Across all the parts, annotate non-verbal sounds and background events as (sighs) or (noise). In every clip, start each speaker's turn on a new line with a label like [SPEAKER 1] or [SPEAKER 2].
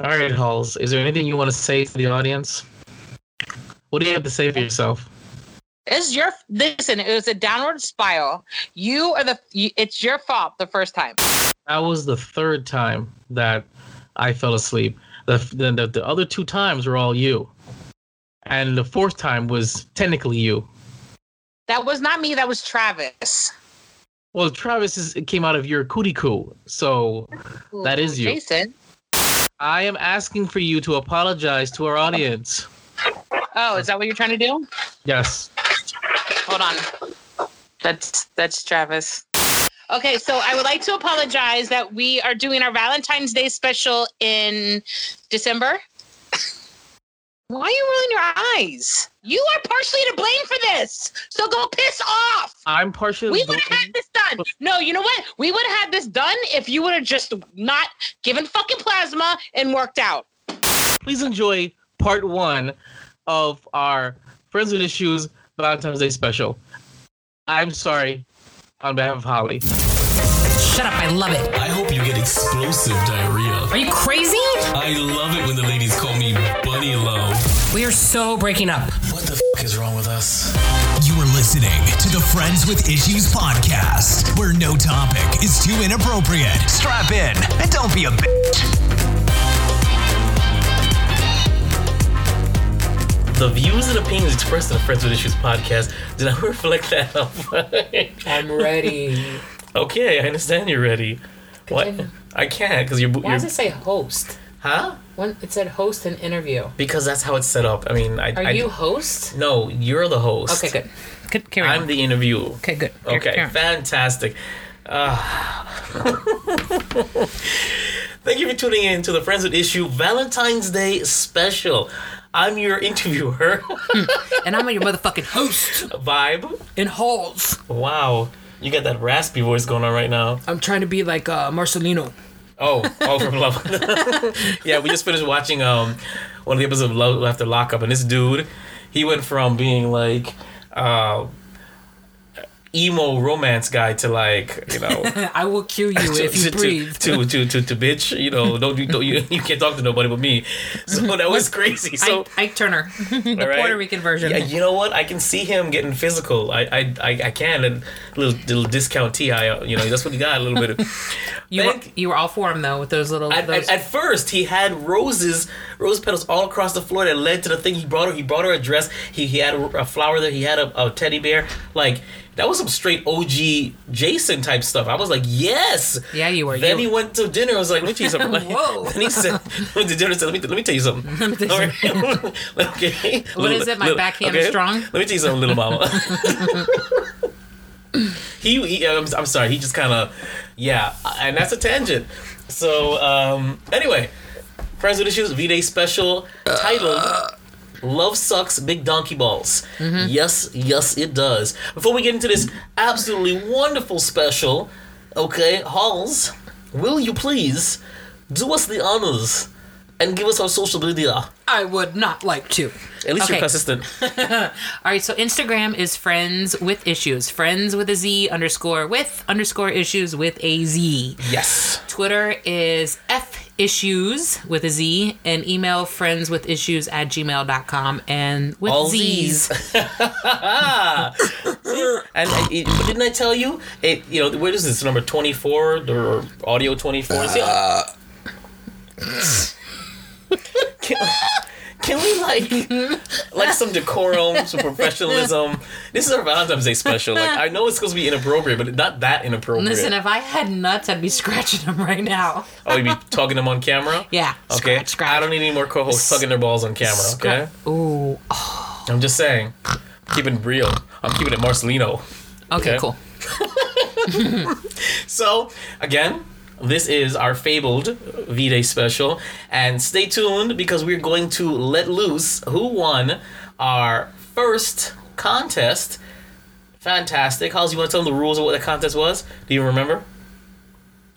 [SPEAKER 1] All right, Holls. Is there anything you want to say to the audience? What do you have to say for yourself?
[SPEAKER 2] It's your listen. It was a downward spiral. You are the. It's your fault the first time.
[SPEAKER 1] That was the third time that I fell asleep. The the, the other two times were all you, and the fourth time was technically you.
[SPEAKER 2] That was not me. That was Travis.
[SPEAKER 1] Well, Travis is, it came out of your cootie coo, so that is you.
[SPEAKER 2] Jason.
[SPEAKER 1] I am asking for you to apologize to our audience.
[SPEAKER 2] Oh, is that what you're trying to do?
[SPEAKER 1] Yes.
[SPEAKER 2] Hold on. That's that's Travis. Okay, so I would like to apologize that we are doing our Valentine's Day special in December. Why are you rolling your eyes? You are partially to blame for this. So go piss off.
[SPEAKER 1] I'm partially.
[SPEAKER 2] We would have had this done. No, you know what? We would have had this done if you would have just not given fucking plasma and worked out.
[SPEAKER 1] Please enjoy part one of our Friends with Issues Valentine's Day special. I'm sorry on behalf of Holly.
[SPEAKER 3] Shut up, I love it.
[SPEAKER 4] I hope you get explosive diarrhea.
[SPEAKER 3] Are you crazy?
[SPEAKER 4] I love it when the ladies call me Bunny Love.
[SPEAKER 3] We are so breaking up.
[SPEAKER 4] What the f is wrong with us?
[SPEAKER 5] You are listening to the Friends with Issues podcast, where no topic is too inappropriate. Strap in and don't be a bitch.
[SPEAKER 1] The views and opinions expressed in the Friends with Issues podcast do not (laughs) reflect that of.
[SPEAKER 3] I'm ready. (laughs)
[SPEAKER 1] okay, I understand you're ready. What? I can't because you're.
[SPEAKER 3] Why
[SPEAKER 1] you're
[SPEAKER 3] does it say host?
[SPEAKER 1] huh?
[SPEAKER 3] When it said host and interview.
[SPEAKER 1] Because that's how it's set up. I mean, I.
[SPEAKER 3] Are
[SPEAKER 1] I,
[SPEAKER 3] you host?
[SPEAKER 1] No, you're the host.
[SPEAKER 3] Okay, good. Good. Carry
[SPEAKER 1] I'm
[SPEAKER 3] on.
[SPEAKER 1] the interview.
[SPEAKER 3] Okay, good. Carry-
[SPEAKER 1] Okay,
[SPEAKER 3] carry on.
[SPEAKER 1] fantastic. Uh, (laughs) thank you for tuning in to the Friends with Issue Valentine's Day special. I'm your interviewer,
[SPEAKER 3] And I'm your motherfucking host
[SPEAKER 1] Vibe.
[SPEAKER 3] in Holls.
[SPEAKER 1] Wow, you got that raspy voice going on right now.
[SPEAKER 3] I'm trying to be like uh, Marcelino.
[SPEAKER 1] Oh, oh, from Love. (laughs) (laughs) yeah, we just finished watching um one of the episodes of Love After Lockup, and this dude, he went from being like uh emo romance guy to like you know (laughs)
[SPEAKER 3] I will kill you (laughs) if you
[SPEAKER 1] to,
[SPEAKER 3] breathe.
[SPEAKER 1] to, to to to bitch you know don't you don't you, you can't talk to nobody but me so (laughs) that was crazy so
[SPEAKER 3] Ike, Ike Turner, the
[SPEAKER 1] right.
[SPEAKER 3] Puerto Rican version.
[SPEAKER 1] yeah you know what I can see him getting physical I I I, I can a little little discount ti uh, you know that's what he got a little bit of
[SPEAKER 3] you were, you were all for him though with those little.
[SPEAKER 1] at,
[SPEAKER 3] those,
[SPEAKER 1] at, at first, he had roses, rose petals all across the floor that led to the thing he brought her. He brought her a dress. He, he had a, a flower there. He had a, a teddy bear. Like that was some straight OG Jason type stuff. I was like, yes.
[SPEAKER 3] Yeah, you were.
[SPEAKER 1] Then
[SPEAKER 3] You-
[SPEAKER 1] he went to dinner. I was like, let me tell you something. Like, (laughs)
[SPEAKER 3] Whoa. (laughs)
[SPEAKER 1] Then he said, went to dinner. and Said, let me let me tell you something. (laughs)
[SPEAKER 3] Let me tell you
[SPEAKER 1] right. okay.
[SPEAKER 3] What is it? My backhand is strong?
[SPEAKER 1] Let me tell you something, little mama. he, he I'm, I'm sorry. He just kind of, yeah, and that's a tangent. So um, anyway, Friends with Issues V Day special titled "Love Sucks Big Donkey Balls." Yes, yes, it does. Before we get into this absolutely wonderful special, okay, Holls, will you please do us the honors and give us our social media?
[SPEAKER 3] I would not like to.
[SPEAKER 1] At least you're
[SPEAKER 3] Okay.
[SPEAKER 1] consistent. (laughs)
[SPEAKER 3] All right, so Instagram is friends with issues. Friends with a Z underscore with underscore issues with a Z.
[SPEAKER 1] Yes.
[SPEAKER 3] Twitter is F issues with a Z and email friends with issues at gmail.com and with
[SPEAKER 1] All
[SPEAKER 3] Z's.
[SPEAKER 1] Z's. (laughs) and I, it, but didn't I tell you? It you know what is this number twenty four or audio twenty four? Can, can we like (laughs) like some decorum, some professionalism? This is our Valentine's Day special. Like I know it's supposed to be inappropriate, but not that inappropriate.
[SPEAKER 3] Listen, if I had nuts, I'd be scratching them right now.
[SPEAKER 1] oh, you'd be talking them on camera? (laughs)
[SPEAKER 3] Yeah.
[SPEAKER 1] Okay.
[SPEAKER 3] Scratch, scratch.
[SPEAKER 1] I don't need any more co-hosts tugging their balls on camera. Okay.
[SPEAKER 3] Ooh. Oh.
[SPEAKER 1] I'm just saying, keeping it real. I'm keeping it Marcelino.
[SPEAKER 3] Okay,
[SPEAKER 1] Okay.
[SPEAKER 3] cool. (laughs)
[SPEAKER 1] So, again, this is our fabled V Day special. And stay tuned because we're going to let loose who won our first contest. Fantastic. How's you want to tell them the rules of what the contest was? Do you remember?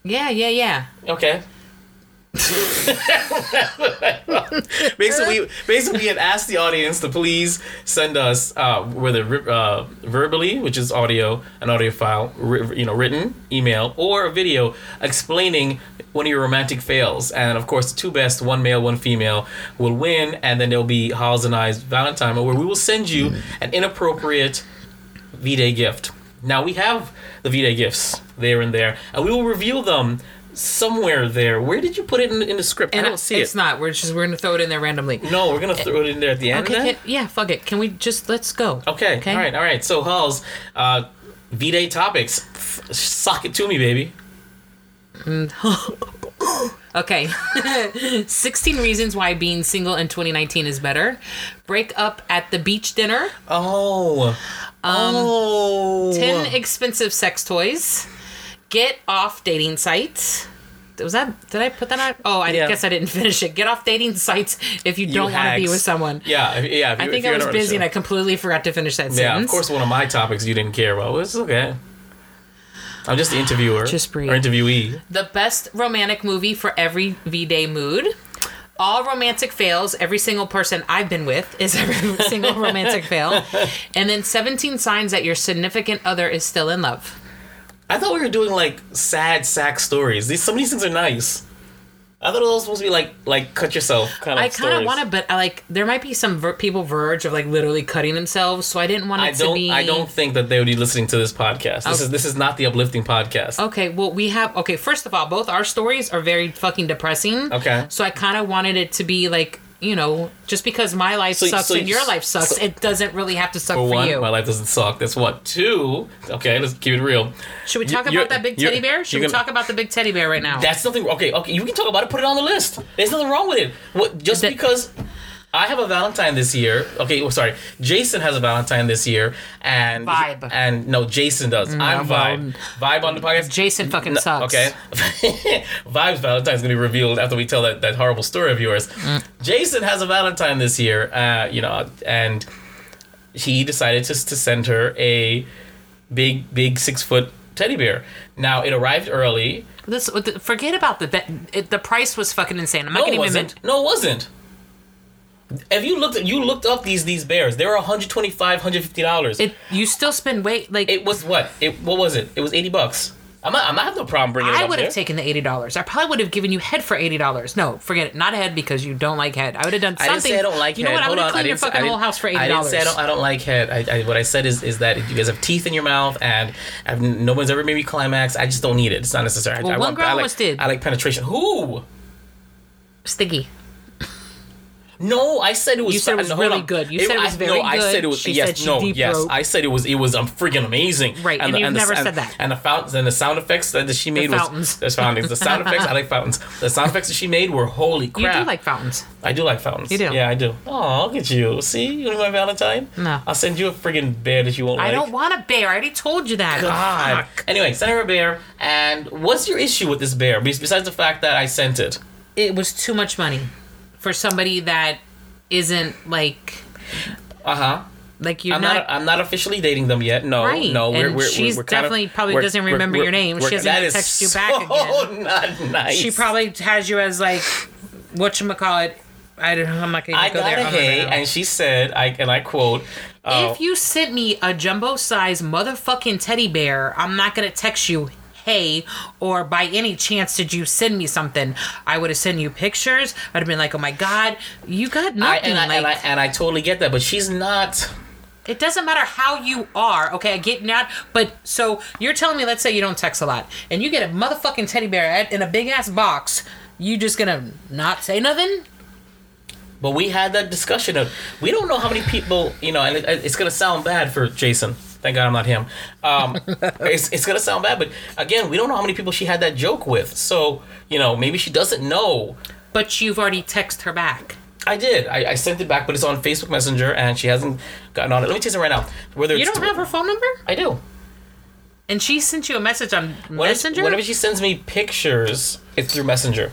[SPEAKER 3] Yeah, yeah, yeah.
[SPEAKER 1] Okay. Basically, we, basically, we had asked the audience to please send us uh, whether uh, verbally, which is audio, an audio file, you know, written, email, or a video explaining one of your romantic fails. And of course, the two best, one male, one female, will win. And then there'll be Holls and I's Valentine, where we will send you an inappropriate V-Day gift. Now we have the V-Day gifts there and there, and we will reveal them somewhere there. Where did you put it in, in the script?
[SPEAKER 3] And
[SPEAKER 1] I don't see
[SPEAKER 3] it's
[SPEAKER 1] it.
[SPEAKER 3] not. We're just we're gonna throw it in there randomly.
[SPEAKER 1] No, we're gonna throw it in there at the end.
[SPEAKER 3] Okay, can- yeah, fuck it. Can we just let's go?
[SPEAKER 1] Okay.
[SPEAKER 3] Okay.
[SPEAKER 1] All right. All right. So Holls, uh, V-Day topics. F- Sock it to me, baby. (laughs)
[SPEAKER 3] Okay. (laughs) 16 reasons why being single in 2019 is better. Break up at the beach dinner.
[SPEAKER 1] Oh. oh.
[SPEAKER 3] 10 expensive sex toys. Get off dating sites. Was that did I put that out? Oh, I
[SPEAKER 1] Yeah.
[SPEAKER 3] guess I didn't (laughs) finish it. Get off dating sites if you don't want to be with someone.
[SPEAKER 1] Yeah. if- Yeah. if
[SPEAKER 3] I think I was busy and I completely forgot to finish that
[SPEAKER 1] Yeah.
[SPEAKER 3] sentence.
[SPEAKER 1] Yeah, of course, one of my topics you didn't care about. was okay. I'm just the interviewer.
[SPEAKER 3] Just breathe.
[SPEAKER 1] Or interviewee.
[SPEAKER 3] The best romantic movie for every V Day mood. All romantic fails. Every single person I've been with is every (laughs) single romantic fail. And then 17 signs that your significant other is still in love.
[SPEAKER 1] I thought we were doing like sad sack stories. These some of these things are nice. I thought it was supposed to be like like cut yourself kind of.
[SPEAKER 3] I kind of want to, but I like there might be some ver- people verge of like literally cutting themselves, so I didn't want it
[SPEAKER 1] I
[SPEAKER 3] to
[SPEAKER 1] don't.
[SPEAKER 3] be.
[SPEAKER 1] I don't think that they would be listening to this podcast. This
[SPEAKER 3] Okay.
[SPEAKER 1] is this is not the uplifting podcast.
[SPEAKER 3] Okay, well we have okay. First of all, both our stories are very fucking depressing.
[SPEAKER 1] Okay.
[SPEAKER 3] So I kind of wanted it to be like you know, just because my life
[SPEAKER 1] So-
[SPEAKER 3] sucks
[SPEAKER 1] so
[SPEAKER 3] and your life sucks,
[SPEAKER 1] so-
[SPEAKER 3] it doesn't really have to suck
[SPEAKER 1] For
[SPEAKER 3] for,
[SPEAKER 1] one,
[SPEAKER 3] you.
[SPEAKER 1] my life doesn't suck. That's one. Two. Okay, let's keep it real.
[SPEAKER 3] Should we talk
[SPEAKER 1] You- you're-
[SPEAKER 3] about that big teddy bear? Should
[SPEAKER 1] you're
[SPEAKER 3] we
[SPEAKER 1] gonna-
[SPEAKER 3] talk about the big teddy bear right now?
[SPEAKER 1] That's nothing. Okay, okay. You can talk about it. Put it on the list. There's nothing wrong with it. What? Just
[SPEAKER 3] That-
[SPEAKER 1] because I have a Valentine this year. Okay, well, sorry. Jason has a Valentine this year, and
[SPEAKER 3] Vibe.
[SPEAKER 1] And no, Jason does. I'm Vibe. Vibe on the podcast.
[SPEAKER 3] Jason fucking
[SPEAKER 1] No,
[SPEAKER 3] sucks.
[SPEAKER 1] Okay. (laughs) Vibe's Valentine's gonna be revealed after we tell that, that horrible story of yours.
[SPEAKER 3] Mm.
[SPEAKER 1] Jason has a Valentine this year, uh, you know, and he decided to, to send her a big, big six foot teddy bear. Now it arrived early.
[SPEAKER 3] This forget about the that- it, the price was fucking insane. I'm not
[SPEAKER 1] No, it
[SPEAKER 3] gonna even.
[SPEAKER 1] wasn't. No, it wasn't. If you looked, you looked up these these bears. They were 125 150 dollars. It,
[SPEAKER 3] you still spend weight like
[SPEAKER 1] it was what? It what was it? It was 80 bucks. I'm not. I'm not have no problem bringing it
[SPEAKER 3] I would have taken the eighty dollars. I probably would have given you head for eighty dollars. No, forget it. Not head because you don't like head. I would have done something.
[SPEAKER 1] I didn't say I don't like
[SPEAKER 3] you
[SPEAKER 1] head.
[SPEAKER 3] know what? I would have
[SPEAKER 1] on. I
[SPEAKER 3] cleaned your
[SPEAKER 1] didn't say- I
[SPEAKER 3] fucking whole house for eighty dollars.
[SPEAKER 1] I didn't say I don't, I don't like head. I, I, what I said is is that you guys have teeth in your mouth and I've, no one's ever made me climax. I just don't need it. It's not necessary. I-
[SPEAKER 3] Well,
[SPEAKER 1] I,
[SPEAKER 3] one
[SPEAKER 1] want,
[SPEAKER 3] girl
[SPEAKER 1] I like,
[SPEAKER 3] almost did.
[SPEAKER 1] I like penetration. Who?
[SPEAKER 3] Sticky.
[SPEAKER 1] No, I said it was.
[SPEAKER 3] You said it was
[SPEAKER 1] hold
[SPEAKER 3] really good. You said it was
[SPEAKER 1] I,
[SPEAKER 3] very
[SPEAKER 1] no, I said it
[SPEAKER 3] good.
[SPEAKER 1] was.
[SPEAKER 3] She
[SPEAKER 1] yes,
[SPEAKER 3] said she
[SPEAKER 1] no, yes.
[SPEAKER 3] throat.
[SPEAKER 1] I said it was. It was um freaking amazing.
[SPEAKER 3] Right, and you've
[SPEAKER 1] the,
[SPEAKER 3] never
[SPEAKER 1] and,
[SPEAKER 3] said that.
[SPEAKER 1] And the fountains and the sound effects that she made was
[SPEAKER 3] fountains.
[SPEAKER 1] There's fountains. The sound effects. I like fountains. The sound effects that she made were holy crap.
[SPEAKER 3] You do like fountains.
[SPEAKER 1] I do like fountains.
[SPEAKER 3] You do.
[SPEAKER 1] Yeah, I do. Oh, look at you. See, you want my Valentine?
[SPEAKER 3] No.
[SPEAKER 1] I'll send you a friggin' bear that you won't
[SPEAKER 3] I
[SPEAKER 1] like.
[SPEAKER 3] don't want a bear. I already told you that.
[SPEAKER 1] God.
[SPEAKER 3] Fuck.
[SPEAKER 1] Anyway, send her a bear. And what's your issue with this bear? Besides the fact that I sent it.
[SPEAKER 3] It was too much money for somebody that isn't like
[SPEAKER 1] Uh huh.
[SPEAKER 3] like you're
[SPEAKER 1] I'm
[SPEAKER 3] not.
[SPEAKER 1] not, I'm not officially dating them yet. No,
[SPEAKER 3] Right.
[SPEAKER 1] no. We're,
[SPEAKER 3] And
[SPEAKER 1] we're,
[SPEAKER 3] she's
[SPEAKER 1] we're, kind of-
[SPEAKER 3] definitely probably doesn't remember your name. She
[SPEAKER 1] that
[SPEAKER 3] even
[SPEAKER 1] is
[SPEAKER 3] you back
[SPEAKER 1] so (laughs) not nice.
[SPEAKER 3] she probably has you as like what you call it. I don't. I'm not gonna
[SPEAKER 1] I
[SPEAKER 3] go
[SPEAKER 1] got
[SPEAKER 3] there.
[SPEAKER 1] a hey,
[SPEAKER 3] gonna-
[SPEAKER 1] and she said, I and I quote, uh,
[SPEAKER 3] If you sent me a jumbo size motherfucking teddy bear, I'm not gonna text you, hey, or by any chance did you send me something? I would have sent you pictures. I'd have been like, oh my god, you got
[SPEAKER 1] I,
[SPEAKER 3] nothing.
[SPEAKER 1] and, I,
[SPEAKER 3] like,
[SPEAKER 1] and I and I totally get that, but she's not.
[SPEAKER 3] it doesn't matter how you are. Okay, I get not, but so you're telling me, let's say you don't text a lot, and you get a motherfucking teddy bear at, in a big ass box. You just gonna not say nothing?
[SPEAKER 1] But we had that discussion of we don't know how many people, you know, and it, it's gonna sound bad for Jason. Thank God I'm not him. Um, (laughs) it's, it's gonna sound bad, but again, we don't know how many people she had that joke with. So you know, maybe she doesn't know.
[SPEAKER 3] But you've already texted her back.
[SPEAKER 1] I did. I, I sent it back, but it's on Facebook Messenger, and she hasn't gotten on it. Let me tell you right now. Whether
[SPEAKER 3] You
[SPEAKER 1] it's
[SPEAKER 3] don't have her phone number?
[SPEAKER 1] I do.
[SPEAKER 3] And she sent you a message on
[SPEAKER 1] Whenever-
[SPEAKER 3] Messenger?
[SPEAKER 1] Whenever she sends me pictures, it's through Messenger.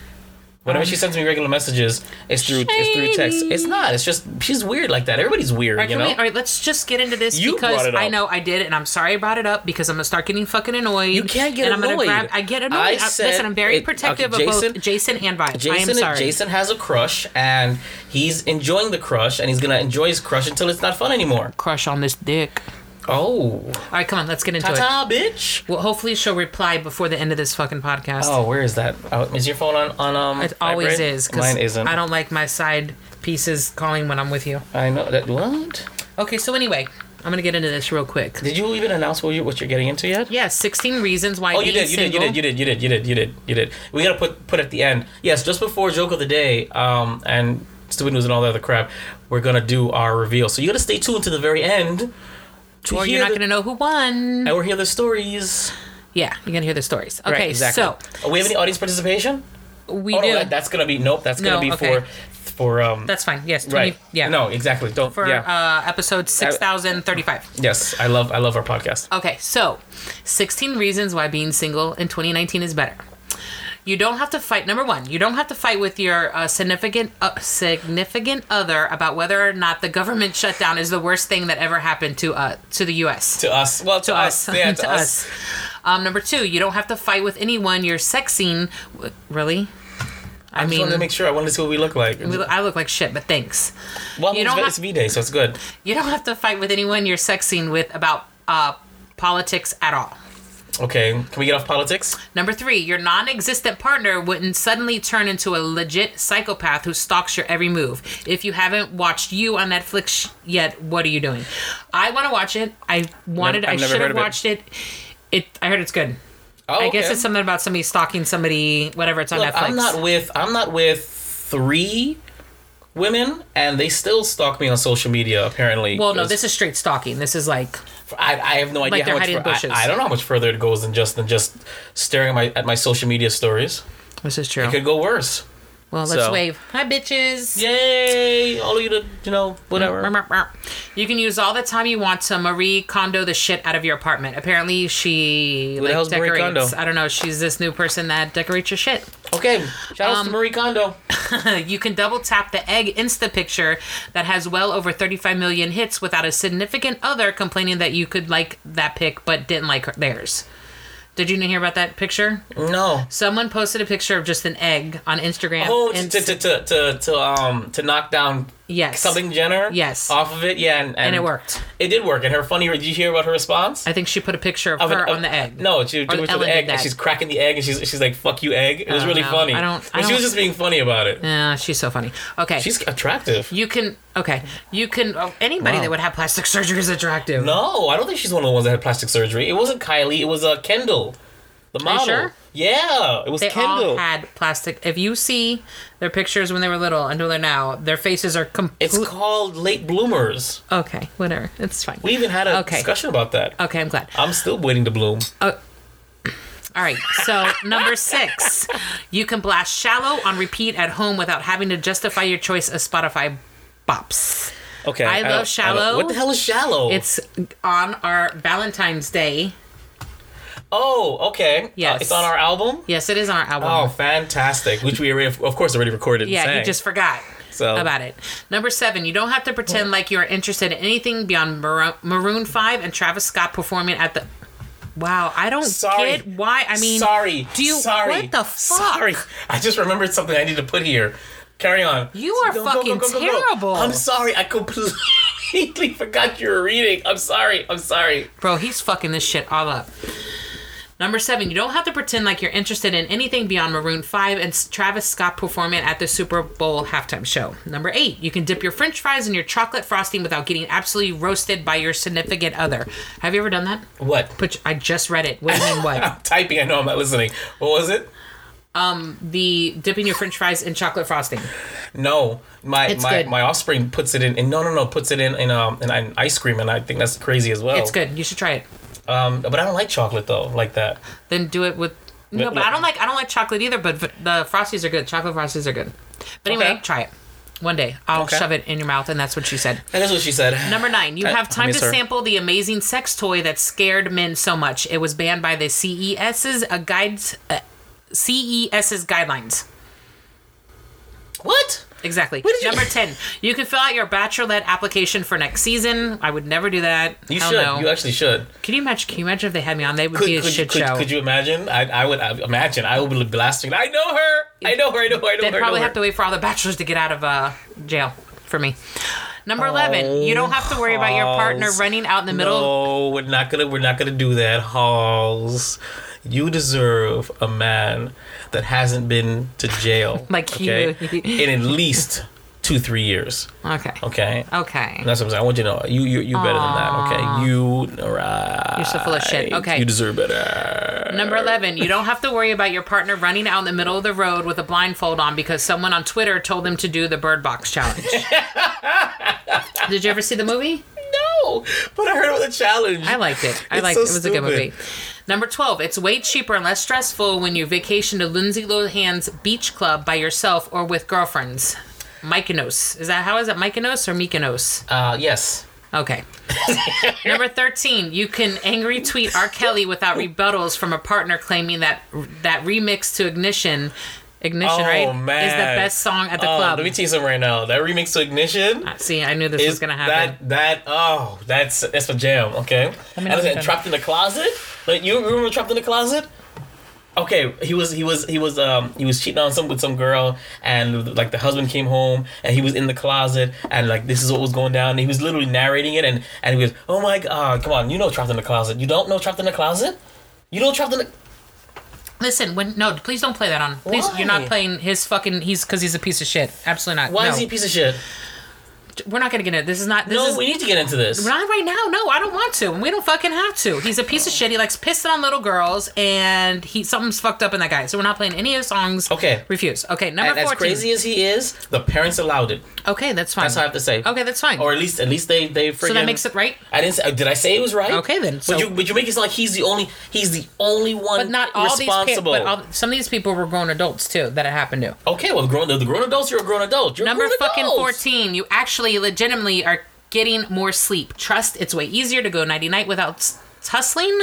[SPEAKER 1] Whenever she sends me regular messages, it's through it's through text. It's not. It's just she's weird like that. Everybody's weird,
[SPEAKER 3] All right,
[SPEAKER 1] you know.
[SPEAKER 3] we- all right, let's just get into this
[SPEAKER 1] You
[SPEAKER 3] because
[SPEAKER 1] brought it
[SPEAKER 3] I know I did, and I'm sorry I brought it up because I'm gonna start getting fucking annoyed.
[SPEAKER 1] You can't get
[SPEAKER 3] and I'm gonna
[SPEAKER 1] annoyed.
[SPEAKER 3] grab. I get annoyed.
[SPEAKER 1] I uh,
[SPEAKER 3] I
[SPEAKER 1] said
[SPEAKER 3] Listen, I'm very
[SPEAKER 1] it-
[SPEAKER 3] protective
[SPEAKER 1] okay,
[SPEAKER 3] of both Jason and. I am
[SPEAKER 1] Jason
[SPEAKER 3] sorry.
[SPEAKER 1] Jason has a crush and he's enjoying the crush and he's gonna enjoy his crush until it's not fun anymore.
[SPEAKER 3] crush on this dick.
[SPEAKER 1] Oh,
[SPEAKER 3] All right, come on, let's get into
[SPEAKER 1] ta
[SPEAKER 3] it.
[SPEAKER 1] bitch.
[SPEAKER 3] Well, hopefully she'll reply before the end of this fucking podcast.
[SPEAKER 1] Oh, where is that? Oh, is your phone on on um?
[SPEAKER 3] it always
[SPEAKER 1] vibrate?
[SPEAKER 3] is
[SPEAKER 1] Mine isn't.
[SPEAKER 3] I don't like my side pieces calling when I'm with you.
[SPEAKER 1] I know that. What?
[SPEAKER 3] Okay, so anyway, I'm gonna get into this real quick.
[SPEAKER 1] Did you even announce what you what you're getting into yet?
[SPEAKER 3] Yeah, 16 reasons why
[SPEAKER 1] Oh, you
[SPEAKER 3] being
[SPEAKER 1] did, you did, you
[SPEAKER 3] single.
[SPEAKER 1] did, you did, you did, you did, you did, you did. We gotta put put at the end. Yes, just before joke of the day, um, and stupid news and all that other crap. We're gonna do our reveal, so you gotta stay tuned to the very end. To
[SPEAKER 3] or you're not
[SPEAKER 1] the-
[SPEAKER 3] gonna know who won.
[SPEAKER 1] And we're hear the stories.
[SPEAKER 3] Yeah, you're gonna hear the stories. Okay,
[SPEAKER 1] Right, exactly.
[SPEAKER 3] so
[SPEAKER 1] Oh, we have any audience participation?
[SPEAKER 3] we
[SPEAKER 1] oh,
[SPEAKER 3] do.
[SPEAKER 1] no, that, that's gonna be nope. That's gonna be
[SPEAKER 3] okay.
[SPEAKER 1] for for um.
[SPEAKER 3] That's fine. Yes, 20,
[SPEAKER 1] right.
[SPEAKER 3] Yeah.
[SPEAKER 1] No, exactly. Don't.
[SPEAKER 3] For
[SPEAKER 1] yeah.
[SPEAKER 3] uh, episode 6035.
[SPEAKER 1] yes, I love I love our podcast.
[SPEAKER 3] Okay, so 16 reasons why being single in 2019 is better. You don't have to fight. Number one, you don't have to fight with your uh, significant uh, significant other about whether or not the government (laughs) shutdown is the worst thing that ever happened to uh to the U.S.
[SPEAKER 1] To us, well, to,
[SPEAKER 3] to
[SPEAKER 1] us,
[SPEAKER 3] us.
[SPEAKER 1] yeah, (laughs)
[SPEAKER 3] to us. Um, number two, you don't have to fight with anyone you're sexing. Really? I
[SPEAKER 1] I just
[SPEAKER 3] mean,
[SPEAKER 1] wanted to make sure. I wanted to see what we look like.
[SPEAKER 3] we look- I look like shit, but thanks.
[SPEAKER 1] well,
[SPEAKER 3] you
[SPEAKER 1] it's,
[SPEAKER 3] don't
[SPEAKER 1] it's
[SPEAKER 3] have-
[SPEAKER 1] V Day, so it's good.
[SPEAKER 3] You don't have to fight with anyone you're sexing with about uh, politics at all.
[SPEAKER 1] Okay, can we get off politics?
[SPEAKER 3] Number three, your non existent partner wouldn't suddenly turn into a legit psychopath who stalks your every move. If you haven't watched You on Netflix yet, what are you doing? I want to watch it. I wanted,
[SPEAKER 1] Never-
[SPEAKER 3] I should have
[SPEAKER 1] of it.
[SPEAKER 3] watched it. It, I heard it's good.
[SPEAKER 1] Oh,
[SPEAKER 3] I guess it's something about somebody stalking somebody, whatever. It's on
[SPEAKER 1] Look,
[SPEAKER 3] Netflix.
[SPEAKER 1] I'm not with I'm not with three women, and they still stalk me on social media. Apparently,
[SPEAKER 3] well, no, this is straight stalking. This is like,
[SPEAKER 1] I, I have no idea
[SPEAKER 3] they're
[SPEAKER 1] how much.
[SPEAKER 3] hiding
[SPEAKER 1] fur- I. I don't know how much further it goes than just than just staring at my at my social media stories.
[SPEAKER 3] this is true.
[SPEAKER 1] It could go worse.
[SPEAKER 3] Well, let's
[SPEAKER 1] so-
[SPEAKER 3] wave. Hi, bitches.
[SPEAKER 1] Yay! All of you to you know whatever.
[SPEAKER 3] You can use all the time you want to Marie Kondo the shit out of your apartment. Apparently, she
[SPEAKER 1] the
[SPEAKER 3] like, decorates.
[SPEAKER 1] Kondo?
[SPEAKER 3] I don't know. She's this new person that decorates your shit.
[SPEAKER 1] Okay, shout out
[SPEAKER 3] Um,
[SPEAKER 1] to Marie Kondo. (laughs)
[SPEAKER 3] you can double tap the egg Insta picture that has well over 35 million hits without a significant other complaining that you could like that pic but didn't like her- theirs. Did you hear about that picture?
[SPEAKER 1] No.
[SPEAKER 3] Someone posted a picture of just an egg on Instagram.
[SPEAKER 1] Oh,
[SPEAKER 3] and-
[SPEAKER 1] to, to, to, to, to um to knock down
[SPEAKER 3] yes,
[SPEAKER 1] something Jenner.
[SPEAKER 3] Yes.
[SPEAKER 1] Off of it, yeah, and, and,
[SPEAKER 3] and it worked.
[SPEAKER 1] It did work. And her funny. Did you hear about her response?
[SPEAKER 3] I think she put a picture of,
[SPEAKER 1] Of an-
[SPEAKER 3] her
[SPEAKER 1] of-
[SPEAKER 3] on the egg.
[SPEAKER 1] No, she, was the egg, and she's cracking the egg, and she's she's like, "Fuck you, egg." It was really
[SPEAKER 3] no.
[SPEAKER 1] funny.
[SPEAKER 3] I don't- I
[SPEAKER 1] But she was just being funny about it.
[SPEAKER 3] Yeah, she's so funny. Okay.
[SPEAKER 1] She's attractive.
[SPEAKER 3] you can okay. You can oh, anybody
[SPEAKER 1] Wow.
[SPEAKER 3] that would have plastic surgery is attractive.
[SPEAKER 1] No, I don't think she's one of the ones that had plastic surgery. It wasn't Kylie. It was uh, Kendall, the model.
[SPEAKER 3] sure?
[SPEAKER 1] Yeah, it was
[SPEAKER 3] They
[SPEAKER 1] Kendall.
[SPEAKER 3] all had plastic. If you see their pictures when they were little until they're now, their faces are
[SPEAKER 1] it's called late bloomers.
[SPEAKER 3] okay. Whatever, it's fine.
[SPEAKER 1] We even had a
[SPEAKER 3] Okay.
[SPEAKER 1] discussion about that.
[SPEAKER 3] okay, I'm glad.
[SPEAKER 1] I'm still waiting to bloom. Oh.
[SPEAKER 3] All right, so (laughs) number six, you can blast "Shallow" on repeat at home without having to justify your choice of Spotify bops.
[SPEAKER 1] Okay,
[SPEAKER 3] I
[SPEAKER 1] don't-
[SPEAKER 3] love Shallow.
[SPEAKER 1] What the hell is shallow?
[SPEAKER 3] It's on our Valentine's Day.
[SPEAKER 1] Oh, okay. Uh, it's on our album.
[SPEAKER 3] Yes, it is on our album.
[SPEAKER 1] Oh, fantastic! Which we already, of course, already recorded.
[SPEAKER 3] Yeah, you just forgot
[SPEAKER 1] So-
[SPEAKER 3] about it. Number seven, you don't have to pretend like you're interested in anything beyond Mar- Maroon Five and Travis Scott performing at the. Wow, I don't
[SPEAKER 1] Sorry.
[SPEAKER 3] get why. I mean,
[SPEAKER 1] sorry.
[SPEAKER 3] do you-
[SPEAKER 1] Sorry.
[SPEAKER 3] what the fuck?
[SPEAKER 1] Sorry. I just remembered something I need to put here. Carry on.
[SPEAKER 3] You are fucking terrible.
[SPEAKER 1] I'm sorry. I completely (laughs) forgot you were reading. I'm sorry. I'm sorry.
[SPEAKER 3] bro, he's fucking this shit all up. Number seven, you don't have to pretend like you're interested in anything beyond Maroon 5 and Travis Scott performing at the Super Bowl halftime show. Number eight, you can dip your french fries in your chocolate frosting without getting absolutely roasted by your significant other. Have you ever done that?
[SPEAKER 1] What?
[SPEAKER 3] Put, I just read it. What do you mean, what? (laughs)
[SPEAKER 1] I'm typing. I know I'm not listening. What was it?
[SPEAKER 3] Um the dipping your french fries in chocolate frosting.
[SPEAKER 1] No, my
[SPEAKER 3] It's
[SPEAKER 1] my,
[SPEAKER 3] good.
[SPEAKER 1] my offspring puts it in, in. No, no, no. Puts it in in um in, ice cream, and I think that's crazy as well.
[SPEAKER 3] It's good. You should try it.
[SPEAKER 1] Um, but I don't like chocolate though, like that.
[SPEAKER 3] Then do it with. No,
[SPEAKER 1] But-
[SPEAKER 3] but I don't like I don't like chocolate either. But the frosties are good. Chocolate frosties are good. But anyway,
[SPEAKER 1] Okay.
[SPEAKER 3] try it. One day I'll
[SPEAKER 1] Okay.
[SPEAKER 3] shove it in your mouth, and that's what she said.
[SPEAKER 1] That is what she said.
[SPEAKER 3] Number nine, you
[SPEAKER 1] I-
[SPEAKER 3] have time to
[SPEAKER 1] her.
[SPEAKER 3] sample the amazing sex toy that scared men so much it was banned by the CES's uh, guides, uh, CES's guidelines.
[SPEAKER 1] What?
[SPEAKER 3] Exactly.
[SPEAKER 1] Did you-
[SPEAKER 3] Number 10. You can fill out your bachelorette application for next season. I would never do that.
[SPEAKER 1] You
[SPEAKER 3] Hell
[SPEAKER 1] should.
[SPEAKER 3] no.
[SPEAKER 1] You actually should.
[SPEAKER 3] Can you imagine? Can you imagine if they had me on? They would
[SPEAKER 1] Could,
[SPEAKER 3] be a
[SPEAKER 1] could,
[SPEAKER 3] shit
[SPEAKER 1] could,
[SPEAKER 3] show.
[SPEAKER 1] could you imagine? I, I would I, imagine. I would be blasting. I know her. I know her. I know her. I know
[SPEAKER 3] They'd
[SPEAKER 1] her.
[SPEAKER 3] Probably
[SPEAKER 1] know
[SPEAKER 3] have to wait for all the bachelors to get out of uh, jail for me. Number 11. You don't have to worry about your partner running out in the middle.
[SPEAKER 1] No, we're not gonna. We're not gonna do that, Holls. You deserve a man that hasn't been to jail, (laughs)
[SPEAKER 3] Like
[SPEAKER 1] okay,
[SPEAKER 3] you.
[SPEAKER 1] in at least two, three years.
[SPEAKER 3] Okay.
[SPEAKER 1] Okay.
[SPEAKER 3] Okay.
[SPEAKER 1] That's what I'm saying. I want you to know you you you better than that. Okay. You right.
[SPEAKER 3] You're so full of shit. Okay.
[SPEAKER 1] You deserve better.
[SPEAKER 3] Number 11, you don't have to worry about your partner running out in the middle of the road with a blindfold on because someone on Twitter told them to do the Bird Box challenge. (laughs) Did you ever see the movie?
[SPEAKER 1] No, but I heard about the challenge.
[SPEAKER 3] I liked it. I
[SPEAKER 1] It's
[SPEAKER 3] liked
[SPEAKER 1] so
[SPEAKER 3] it. It was a good movie. Number 12, it's way cheaper and less stressful when you vacation to Lindsay Lohan's beach club by yourself or with girlfriends. Mykonos. Is that how is it? Mykonos or Mykonos?
[SPEAKER 1] Uh, yes.
[SPEAKER 3] Okay. (laughs) Number 13, you can angry tweet R. Kelly without rebuttals from a partner claiming that that remix to Ignition, Ignition,
[SPEAKER 1] Oh
[SPEAKER 3] right?
[SPEAKER 1] man,
[SPEAKER 3] Is the best song at the
[SPEAKER 1] Oh,
[SPEAKER 3] club.
[SPEAKER 1] Let me tell you something right now. That remix to Ignition.
[SPEAKER 3] See, I knew this was to happen.
[SPEAKER 1] That that oh that's that's a jam. Okay.
[SPEAKER 3] me
[SPEAKER 1] And
[SPEAKER 3] know
[SPEAKER 1] listen,
[SPEAKER 3] what
[SPEAKER 1] trapped in the closet. Like you remember trapped in the closet? Okay, he was he was he was um he was cheating on some with some girl and like the husband came home and he was in the closet and like this is what was going down and he was literally narrating it and and he was oh my god come on you know trapped in the closet you don't know trapped in the closet you know trapped in the
[SPEAKER 3] Listen, when no, please don't play that on. Please, you're not playing his fucking. He's because he's a piece of shit. Absolutely not.
[SPEAKER 1] why
[SPEAKER 3] no.
[SPEAKER 1] is he a piece of shit
[SPEAKER 3] We're not gonna get into This is not. This
[SPEAKER 1] no
[SPEAKER 3] is,
[SPEAKER 1] we need to get into this
[SPEAKER 3] Not right now. No, I don't want to. And we don't fucking have to. He's a piece of shit. He likes pissing on little girls, and he something's fucked up in that guy. So we're not playing any of his songs.
[SPEAKER 1] Okay.
[SPEAKER 3] Refuse. Okay, number
[SPEAKER 1] and as
[SPEAKER 3] fourteen.
[SPEAKER 1] crazy as he is the parents allowed it
[SPEAKER 3] okay, that's fine.
[SPEAKER 1] that's what I have to say
[SPEAKER 3] Okay, that's fine.
[SPEAKER 1] or at least at least they they friggin-
[SPEAKER 3] so that makes it right.
[SPEAKER 1] I didn't. Say, did I say it was right?
[SPEAKER 3] Okay, then, so-
[SPEAKER 1] but you but you make it sound like he's the only he's the only one
[SPEAKER 3] But not all these. Pa-
[SPEAKER 1] responsible.
[SPEAKER 3] but all, some of these people were grown adults too that it happened to.
[SPEAKER 1] okay, well the grown the, grown adults you're a grown adult. You're
[SPEAKER 3] Number
[SPEAKER 1] grown
[SPEAKER 3] fucking
[SPEAKER 1] adult.
[SPEAKER 3] 14, you actually legitimately are getting more sleep. Trust it's way easier to go nighty night without tussling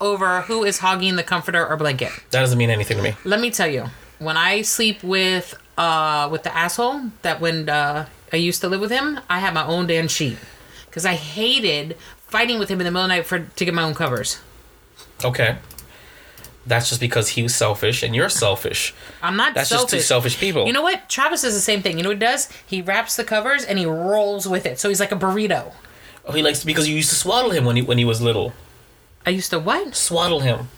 [SPEAKER 3] over who is hogging the comforter or blanket.
[SPEAKER 1] That doesn't mean anything to me.
[SPEAKER 3] Let me tell you, when I sleep with uh with the asshole that when uh, I used to live with him, I had my own damn sheet because I hated fighting with him in the middle of the night for to get my own covers.
[SPEAKER 1] Okay. That's just because he was selfish and you're selfish.
[SPEAKER 3] I'm not
[SPEAKER 1] That's
[SPEAKER 3] selfish.
[SPEAKER 1] just two selfish people.
[SPEAKER 3] You know what? Travis does the same thing. You know what he does? He wraps the covers and he rolls with it. So he's like a burrito.
[SPEAKER 1] Oh, he likes because you used to swaddle him when he when he was little.
[SPEAKER 3] I used to what?
[SPEAKER 1] Swaddle him.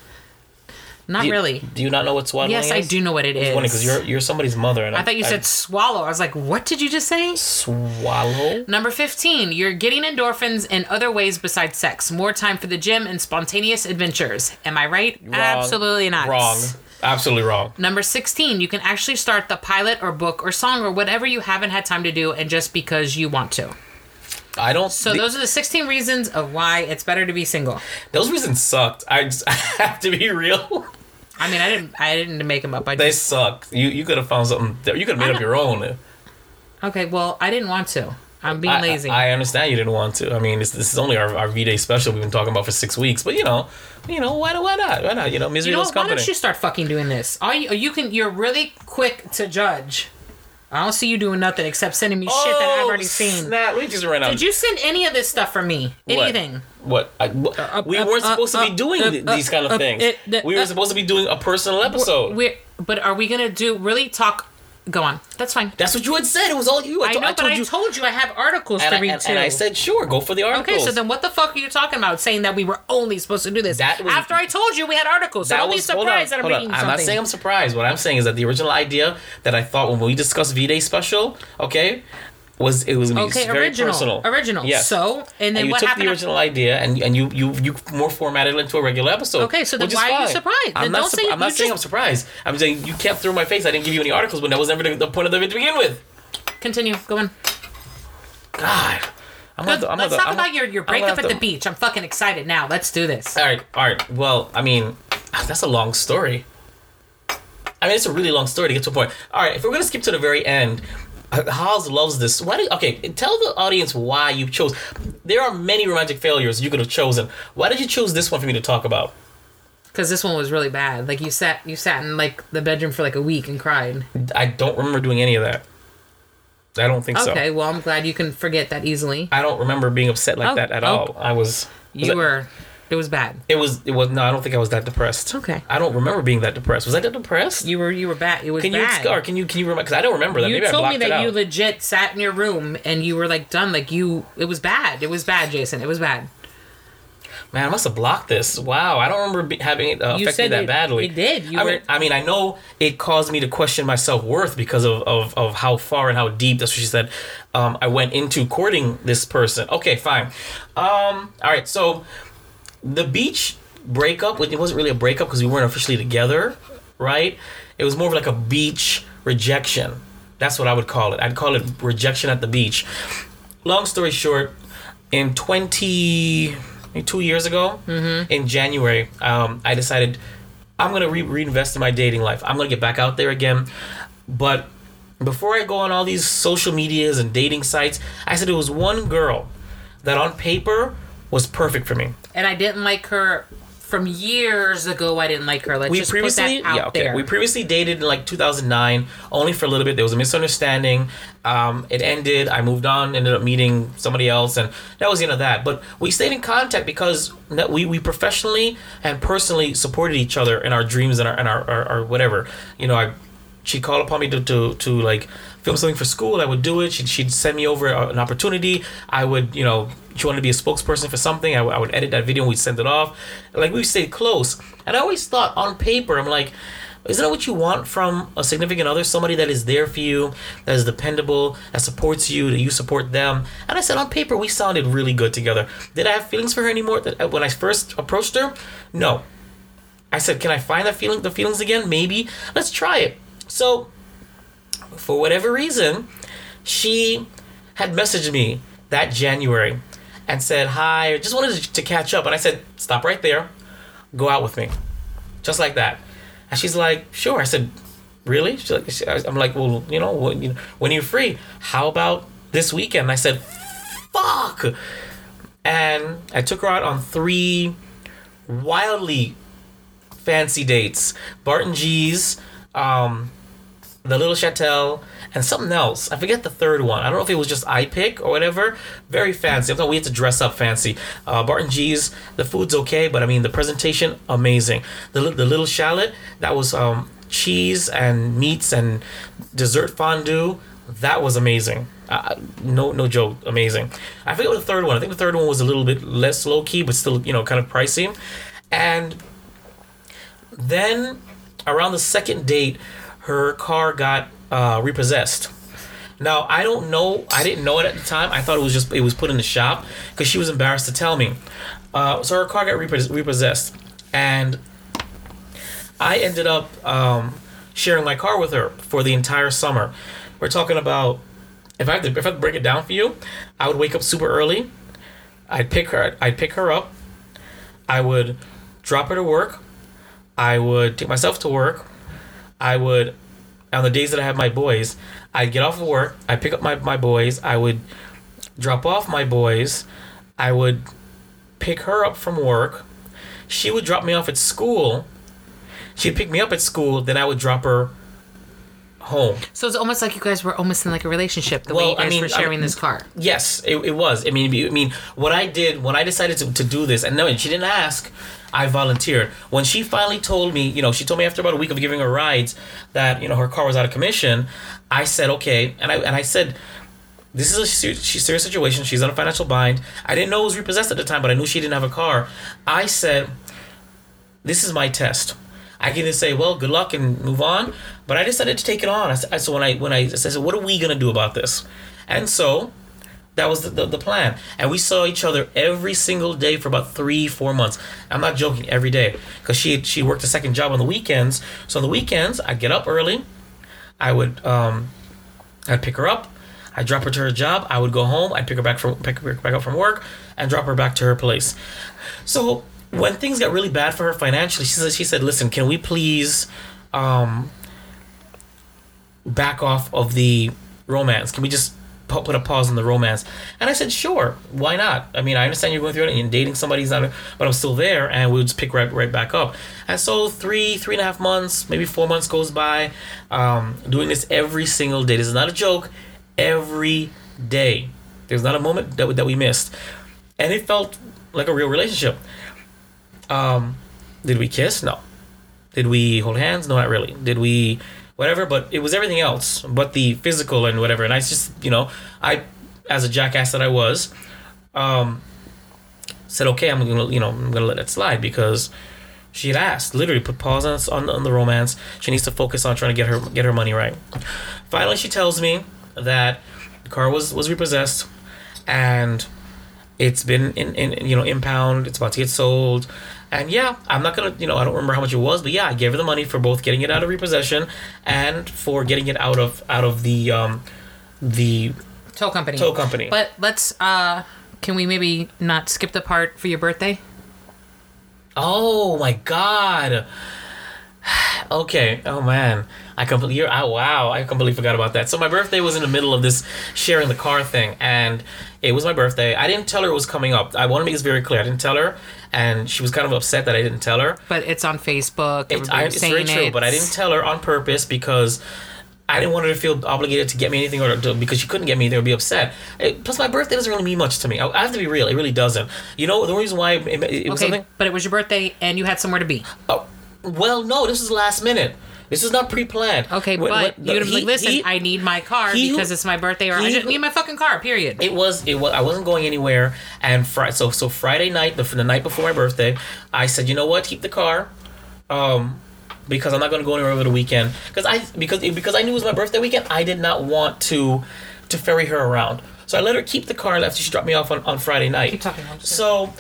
[SPEAKER 3] Not
[SPEAKER 1] Do you-
[SPEAKER 3] really.
[SPEAKER 1] Do you not know what swaddling
[SPEAKER 3] Yes,
[SPEAKER 1] is?
[SPEAKER 3] Yes, I do know what it is.
[SPEAKER 1] It's funny because you're you're somebody's mother and
[SPEAKER 3] I thought you said swallow. I was like, what did you just say?
[SPEAKER 1] swallow.
[SPEAKER 3] Number 15, you're getting endorphins in other ways besides sex. More time for the gym and spontaneous adventures. Am I right?
[SPEAKER 1] Wrong.
[SPEAKER 3] Absolutely not.
[SPEAKER 1] Wrong. Absolutely wrong.
[SPEAKER 3] Number 16, you can actually start the pilot or book or song or whatever you haven't had time to do and just because you want to.
[SPEAKER 1] I don't.
[SPEAKER 3] So those are the 16 reasons of why it's better to be single.
[SPEAKER 1] those reasons sucked. I just I (laughs) have to be real.
[SPEAKER 3] I mean, I didn't I didn't make them up. I
[SPEAKER 1] They
[SPEAKER 3] just
[SPEAKER 1] suck. You you could have found something. You could have made up your own.
[SPEAKER 3] Okay, well, I didn't want to. I'm being
[SPEAKER 1] I,
[SPEAKER 3] lazy.
[SPEAKER 1] I understand you didn't want to. I mean, this, this is only our, our V Day special we've been talking about for six weeks. But you know, you know why why not? Why not? You know, misery
[SPEAKER 3] you know
[SPEAKER 1] loves
[SPEAKER 3] what? Why don't you start fucking doing this? All you, you can. You're really quick to judge. I don't see you doing nothing except sending me shit that I've already seen.
[SPEAKER 1] Oh, Snap! Me just ran out.
[SPEAKER 3] Did you send any of this stuff for me?
[SPEAKER 1] What?
[SPEAKER 3] Anything?
[SPEAKER 1] What? I, what- we
[SPEAKER 3] uh,
[SPEAKER 1] weren't
[SPEAKER 3] uh,
[SPEAKER 1] supposed to be
[SPEAKER 3] uh,
[SPEAKER 1] doing
[SPEAKER 3] uh,
[SPEAKER 1] th-
[SPEAKER 3] uh,
[SPEAKER 1] these kind of
[SPEAKER 3] uh,
[SPEAKER 1] things.
[SPEAKER 3] it-
[SPEAKER 1] we were
[SPEAKER 3] uh,
[SPEAKER 1] supposed to be doing a personal episode.
[SPEAKER 3] We're, but are we gonna do really talk? Go on. That's fine.
[SPEAKER 1] That's what you had said. It was all you.
[SPEAKER 3] I
[SPEAKER 1] to-
[SPEAKER 3] know, but
[SPEAKER 1] told
[SPEAKER 3] I
[SPEAKER 1] you.
[SPEAKER 3] told you I have articles
[SPEAKER 1] and,
[SPEAKER 3] to
[SPEAKER 1] I,
[SPEAKER 3] read
[SPEAKER 1] and,
[SPEAKER 3] too.
[SPEAKER 1] and I said, sure, go for the articles.
[SPEAKER 3] Okay, so then what the fuck are you talking about? Saying that we were only supposed to do this
[SPEAKER 1] That was-
[SPEAKER 3] after I told you we had articles. So don't be
[SPEAKER 1] hold
[SPEAKER 3] surprised
[SPEAKER 1] on,
[SPEAKER 3] that I'm
[SPEAKER 1] hold on.
[SPEAKER 3] reading
[SPEAKER 1] I'm
[SPEAKER 3] something.
[SPEAKER 1] not saying I'm surprised. What I'm saying is that the original idea that I thought when we discussed V Day special, okay, was it was gonna
[SPEAKER 3] Okay,
[SPEAKER 1] very
[SPEAKER 3] original,
[SPEAKER 1] personal.
[SPEAKER 3] original.
[SPEAKER 1] Yes.
[SPEAKER 3] So, and then
[SPEAKER 1] you
[SPEAKER 3] what
[SPEAKER 1] took
[SPEAKER 3] happened?
[SPEAKER 1] the original idea and and you you you more formatted it into a regular episode.
[SPEAKER 3] Okay, so then why are you surprised?
[SPEAKER 1] I'm
[SPEAKER 3] Then
[SPEAKER 1] not.
[SPEAKER 3] say-
[SPEAKER 1] I'm not saying
[SPEAKER 3] just-
[SPEAKER 1] I'm surprised. I'm saying you kept through my face. I didn't give you any articles when that was never the, the point of it to begin with.
[SPEAKER 3] Continue. Go on.
[SPEAKER 1] God, I'm
[SPEAKER 3] Good.
[SPEAKER 1] not. I'm
[SPEAKER 3] Let's
[SPEAKER 1] not.
[SPEAKER 3] talk
[SPEAKER 1] I'm
[SPEAKER 3] about your, your breakup at the beach. I'm fucking excited now. Let's do this.
[SPEAKER 1] All right, all right. Well, I mean, ah, that's a long story. I mean, it's a really long story to get to a point. All right, if we're gonna skip to the very end, Haas loves this. Why? Did, okay, tell the audience why you chose. There are many romantic failures you could have chosen. Why did you choose this one for me to talk about?
[SPEAKER 3] Because this one was really bad. Like you sat you sat in like the bedroom for like a week and cried.
[SPEAKER 1] I don't remember doing any of that. I don't think so.
[SPEAKER 3] Okay, well, I'm glad you can forget that easily.
[SPEAKER 1] I don't remember being upset like
[SPEAKER 3] Oh,
[SPEAKER 1] that at
[SPEAKER 3] oh.
[SPEAKER 1] all. I was. was
[SPEAKER 3] You were. It was bad.
[SPEAKER 1] It was. It was. No, I don't think I was that depressed.
[SPEAKER 3] Okay.
[SPEAKER 1] I don't remember being that depressed. Was I that depressed?
[SPEAKER 3] You were. You were bad. It was
[SPEAKER 1] can you
[SPEAKER 3] bad.
[SPEAKER 1] or can you can you remember? Because I don't remember that.
[SPEAKER 3] you
[SPEAKER 1] Maybe I
[SPEAKER 3] told me that you legit sat in your room and you were like done. Like you. It was bad. It was bad, Jason. It was bad.
[SPEAKER 1] Man, I must have blocked this. Wow, I don't remember be, having it uh,
[SPEAKER 3] You
[SPEAKER 1] affect me that
[SPEAKER 3] it-
[SPEAKER 1] badly.
[SPEAKER 3] it did. You
[SPEAKER 1] I
[SPEAKER 3] were-
[SPEAKER 1] mean, I mean, I know it caused me to question my self worth because of, of of how far and how deep. That's what she said. Um, I went into courting this person. Okay, fine. Um, all right, so the beach breakup. It wasn't really a breakup because we weren't officially together, right? It was more of like a beach rejection. That's what I would call it. I'd call it rejection at the beach. Long story short, in 20 two years ago in january um, i decided i'm gonna re- reinvest in my dating life i'm gonna get back out there again but before i go on all these social medias and dating sites i said there was one girl that on paper was perfect for me
[SPEAKER 3] And I didn't like her from years ago. I didn't like her. Let's
[SPEAKER 1] we
[SPEAKER 3] just
[SPEAKER 1] previously
[SPEAKER 3] put that out
[SPEAKER 1] yeah okay
[SPEAKER 3] there.
[SPEAKER 1] we previously dated in like 2009 only for a little bit there was a misunderstanding um, it ended i moved on ended up meeting somebody else and that was the end of that but we stayed in contact because we, we professionally and personally supported each other in our dreams and our and our, our, our whatever you know i she'd call upon me to, to, to like film something for school. I would do it. She'd, she'd send me over an opportunity. I would, you know, she wanted to be a spokesperson for something. I, would- would edit that video and we'd send it off. Like we stayed close. And I always thought on paper, I'm like, isn't that what you want from a significant other? Somebody that is there for you, that is dependable, that supports you, that you support them. And I said, on paper, we sounded really good together. Did I have feelings for her anymore? That when I first approached her, no. I said, "Can I find that feeling, the feelings again? Maybe. Let's try it." So, for whatever reason, she had messaged me that January and said, "Hi, I just wanted to, catch up." And I said, "Stop right there. Go out with me." Just like that. And she's like, "Sure." I said, "Really?" She's like, I'm like, "Well, you know, when, you know, when are free? How about this weekend?" And I said, "Fuck." And I took her out on three wildly fancy dates. Barton G's, um, the Little Chatel, and something else. I forget the third one. I don't know if it was just I pick or whatever. Very fancy. I thought we had to dress up fancy. Uh, Barton G's, the food's okay, but I mean the presentation amazing. The the Little Shallot, that was um, cheese and meats and dessert fondue. That was amazing. Uh, no, no joke, amazing. I forget what the third one. I think the third one was a little bit less low key, but still, you know, kind of pricey. And then around the second date, her car got uh, repossessed. Now I don't know. I didn't know it at the time. I thought it was just it was put in the shop because she was embarrassed to tell me. Uh, so her car got repos- repossessed, and I ended up um, sharing my car with her for the entire summer. We're talking about if I have to if I have to break it down for you, I would wake up super early. I'd pick her. I'd pick her up. I would drop her to work. I would take myself to work. I would, on the days that I have my boys, I'd get off of work. I'd pick up my, my boys. I would drop off my boys. I would pick her up from work. She would drop me off at school. She'd pick me up at school. Then I would drop her home.
[SPEAKER 3] So it's almost like you guys were almost in like a relationship the way
[SPEAKER 1] Well,
[SPEAKER 3] you
[SPEAKER 1] I
[SPEAKER 3] guys
[SPEAKER 1] mean,
[SPEAKER 3] were sharing
[SPEAKER 1] I-
[SPEAKER 3] this car.
[SPEAKER 1] Yes, it, it was. I mean, I mean, what I did when I decided to, to do this, and no, she didn't ask. I volunteered. When she finally told me, you know, she told me after about a week of giving her rides that you know her car was out of commission. I said okay, and I and I said. This is a ser- serious situation. She's on a financial bind. I didn't know it was repossessed at the time, but I knew she didn't have a car. I said, "This is my test. I can just say, well, good luck and move on." But I decided to take it on. I so when I when I, I said, "What are we gonna do about this?" And so that was the, the, the plan. And we saw each other every single day for about three, four months. I'm not joking, every day. Because she, she worked a second job on the weekends. So on the weekends, I'd get up early. I would um, I'd pick her up. I'd drop her to her job. I would go home. I'd pick her back from pick her back up from work and drop her back to her place. So when things got really bad for her financially, she said, she said, "Listen, can we please um, back off of the romance? Can we just put a pause on the romance?" And I said, "Sure, why not? I mean, I understand you're going through it and dating somebody's not, but I'm still there, and we'll just pick right right back up." And so three three and a half months, maybe four months goes by, um, doing this every single day. This is not a joke. every day. There's not a moment that, that we missed. And it felt like a real relationship. Um, did we kiss? No. Did we hold hands? No, not really. Did we whatever? But it was everything else but the physical and whatever. And I just, you know, I, as a jackass that I was, um, said, okay, I'm gonna, you know, I'm gonna let it slide because she had asked, literally put pause on, on, on the romance. She needs to focus on trying to get her get her money right. Finally, she tells me that the car was was repossessed, and it's been in, in you know impound. It's about to get sold, and yeah, I'm not gonna you know I don't remember how much it was, but yeah, I gave her the money for both getting it out of repossession and for getting it out of out of the um the
[SPEAKER 3] Tow company.
[SPEAKER 1] tow company.
[SPEAKER 3] But let's. uh Can we maybe not skip the part for your birthday?
[SPEAKER 1] Oh my god. (sighs) Okay. Oh man. I completely. You're. Oh, wow. I completely forgot about that. So my birthday was in the middle of this sharing the car thing, and it was my birthday. I didn't tell her it was coming up. I want to make this very clear. I didn't tell her, and she was kind of upset that I didn't tell her.
[SPEAKER 3] But it's on Facebook.
[SPEAKER 1] It's, I, it's very true, but I didn't tell her on purpose because I didn't want her to feel obligated to get me anything or to, because she couldn't get me anything or be upset. It- plus, my birthday doesn't really mean much to me. I, I have to be real; it really doesn't. You know, the only reason why it, it, it was
[SPEAKER 3] Okay,
[SPEAKER 1] something.
[SPEAKER 3] but it was your birthday and you had somewhere to be.
[SPEAKER 1] Oh, well, no, this was last minute. This is not pre-planned.
[SPEAKER 3] Okay,
[SPEAKER 1] When-
[SPEAKER 3] but you're
[SPEAKER 1] he-
[SPEAKER 3] like, listen,
[SPEAKER 1] he-
[SPEAKER 3] I need my car
[SPEAKER 1] he who-
[SPEAKER 3] because it's my birthday, or I just need my fucking car. Period.
[SPEAKER 1] It was. It was. I wasn't going anywhere. And Friday. So so Friday night, the the night before my birthday, I said, you know what, keep the car, um, because I'm not going to go anywhere over the weekend. Because I because because I knew it was my birthday weekend. I did not want to to ferry her around. So I let her keep the car after she dropped me off on, on Friday night.
[SPEAKER 3] Keep talking, I'm just-
[SPEAKER 1] So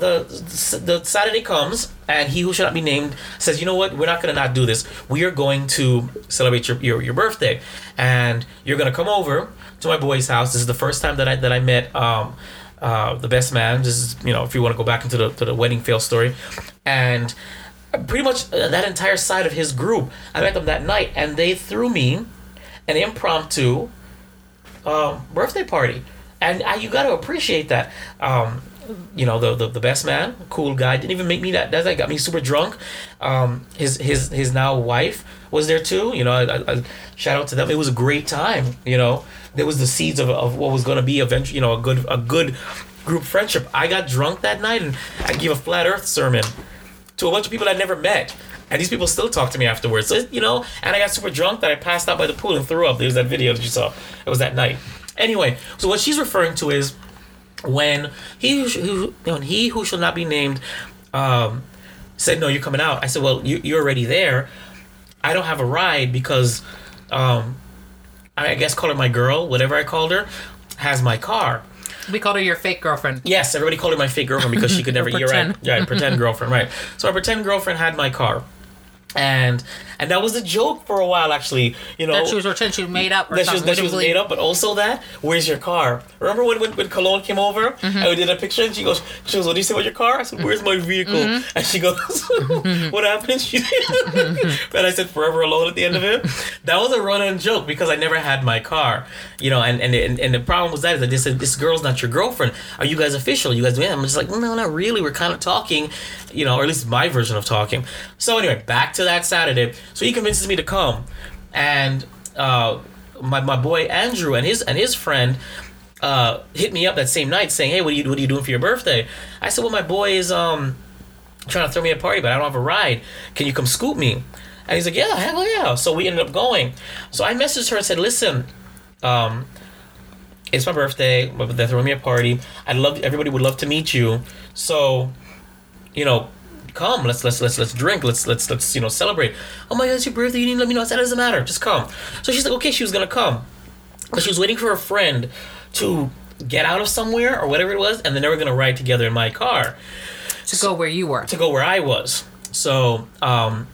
[SPEAKER 1] the the Saturday comes and he who should not be named says, "You know what? We're not to not do this. We are going to celebrate your, your your birthday, and you're to come over to my boy's house. This is the first time that I that I met um, uh, the best man. This is you know if you want to go back into the to the wedding fail story, and pretty much uh, that entire side of his group. I met them that night, and they threw me an impromptu um, birthday party, and I, you got to appreciate that. Um, you know the, the the best man, cool guy, didn't even make me that. That got me super drunk. Um, his his his now wife was there too. You know, I, I, shout out to them. It was a great time. You know, there was the seeds of, of what was going to be eventually. You know, a good a good group friendship. I got drunk that night and I gave a flat Earth sermon to a bunch of people I'd never met. And these people still talk to me afterwards. So, you know, and I got super drunk that I passed out by the pool and threw up. There's that video that you saw. It was that night. Anyway, so what she's referring to is when he who, when he who shall not be named um, said, "No, you're coming out." I said, "Well, you, you're already there. I don't have a ride because um, I guess call her my girl, whatever I called her, has my car."
[SPEAKER 3] we called her your fake girlfriend.
[SPEAKER 1] Yes, everybody called her my fake girlfriend because she could (laughs) never. you're right. Yeah, pretend girlfriend. Right. So our pretend girlfriend had my car, and and that was a joke for a while. Actually, you know.
[SPEAKER 3] That she was pretending she made up or
[SPEAKER 1] that she was, that she was made up, but also that, where's your car? Remember when, when, when Cologne came over
[SPEAKER 3] Mm-hmm.
[SPEAKER 1] and we did a picture and she goes, she goes, what do you say about your car? I said, where's my vehicle?
[SPEAKER 3] Mm-hmm.
[SPEAKER 1] And she goes, (laughs) what happened? She and I said, forever alone at the end of it. That was a run-on joke because I never had my car, you know, and, and, and, and the problem was that is that they said, this girl's not your girlfriend. Are you guys official? You guys doing? I'm just like, no, not really. We're kind of talking, you know, or at least my version of talking. So anyway, back to that Saturday. So he convinces me to come and uh, my, my boy Andrew and his and his friend uh, hit me up that same night saying, "Hey, what are you what are you doing for your birthday?" I said, "Well, my boy is um trying to throw me a party, but I don't have a ride. Can you come scoop me?" And he's like, "Yeah, hell yeah!" So we ended up going. So I messaged her and said, "Listen, um, it's my birthday, but they're throwing me a party. I'd love everybody would love to meet you. So, you know." Come, let's let's let's let's drink. Let's let's let's you know celebrate. Oh my God, it's your birthday. You need to let me know. I said, "It doesn't matter. Just come. So she's like, okay, she was gonna come, but she was waiting for her friend to get out of somewhere or whatever it was, and then they were gonna ride together in my car
[SPEAKER 3] to go where you were.
[SPEAKER 1] to go where I was. So, um,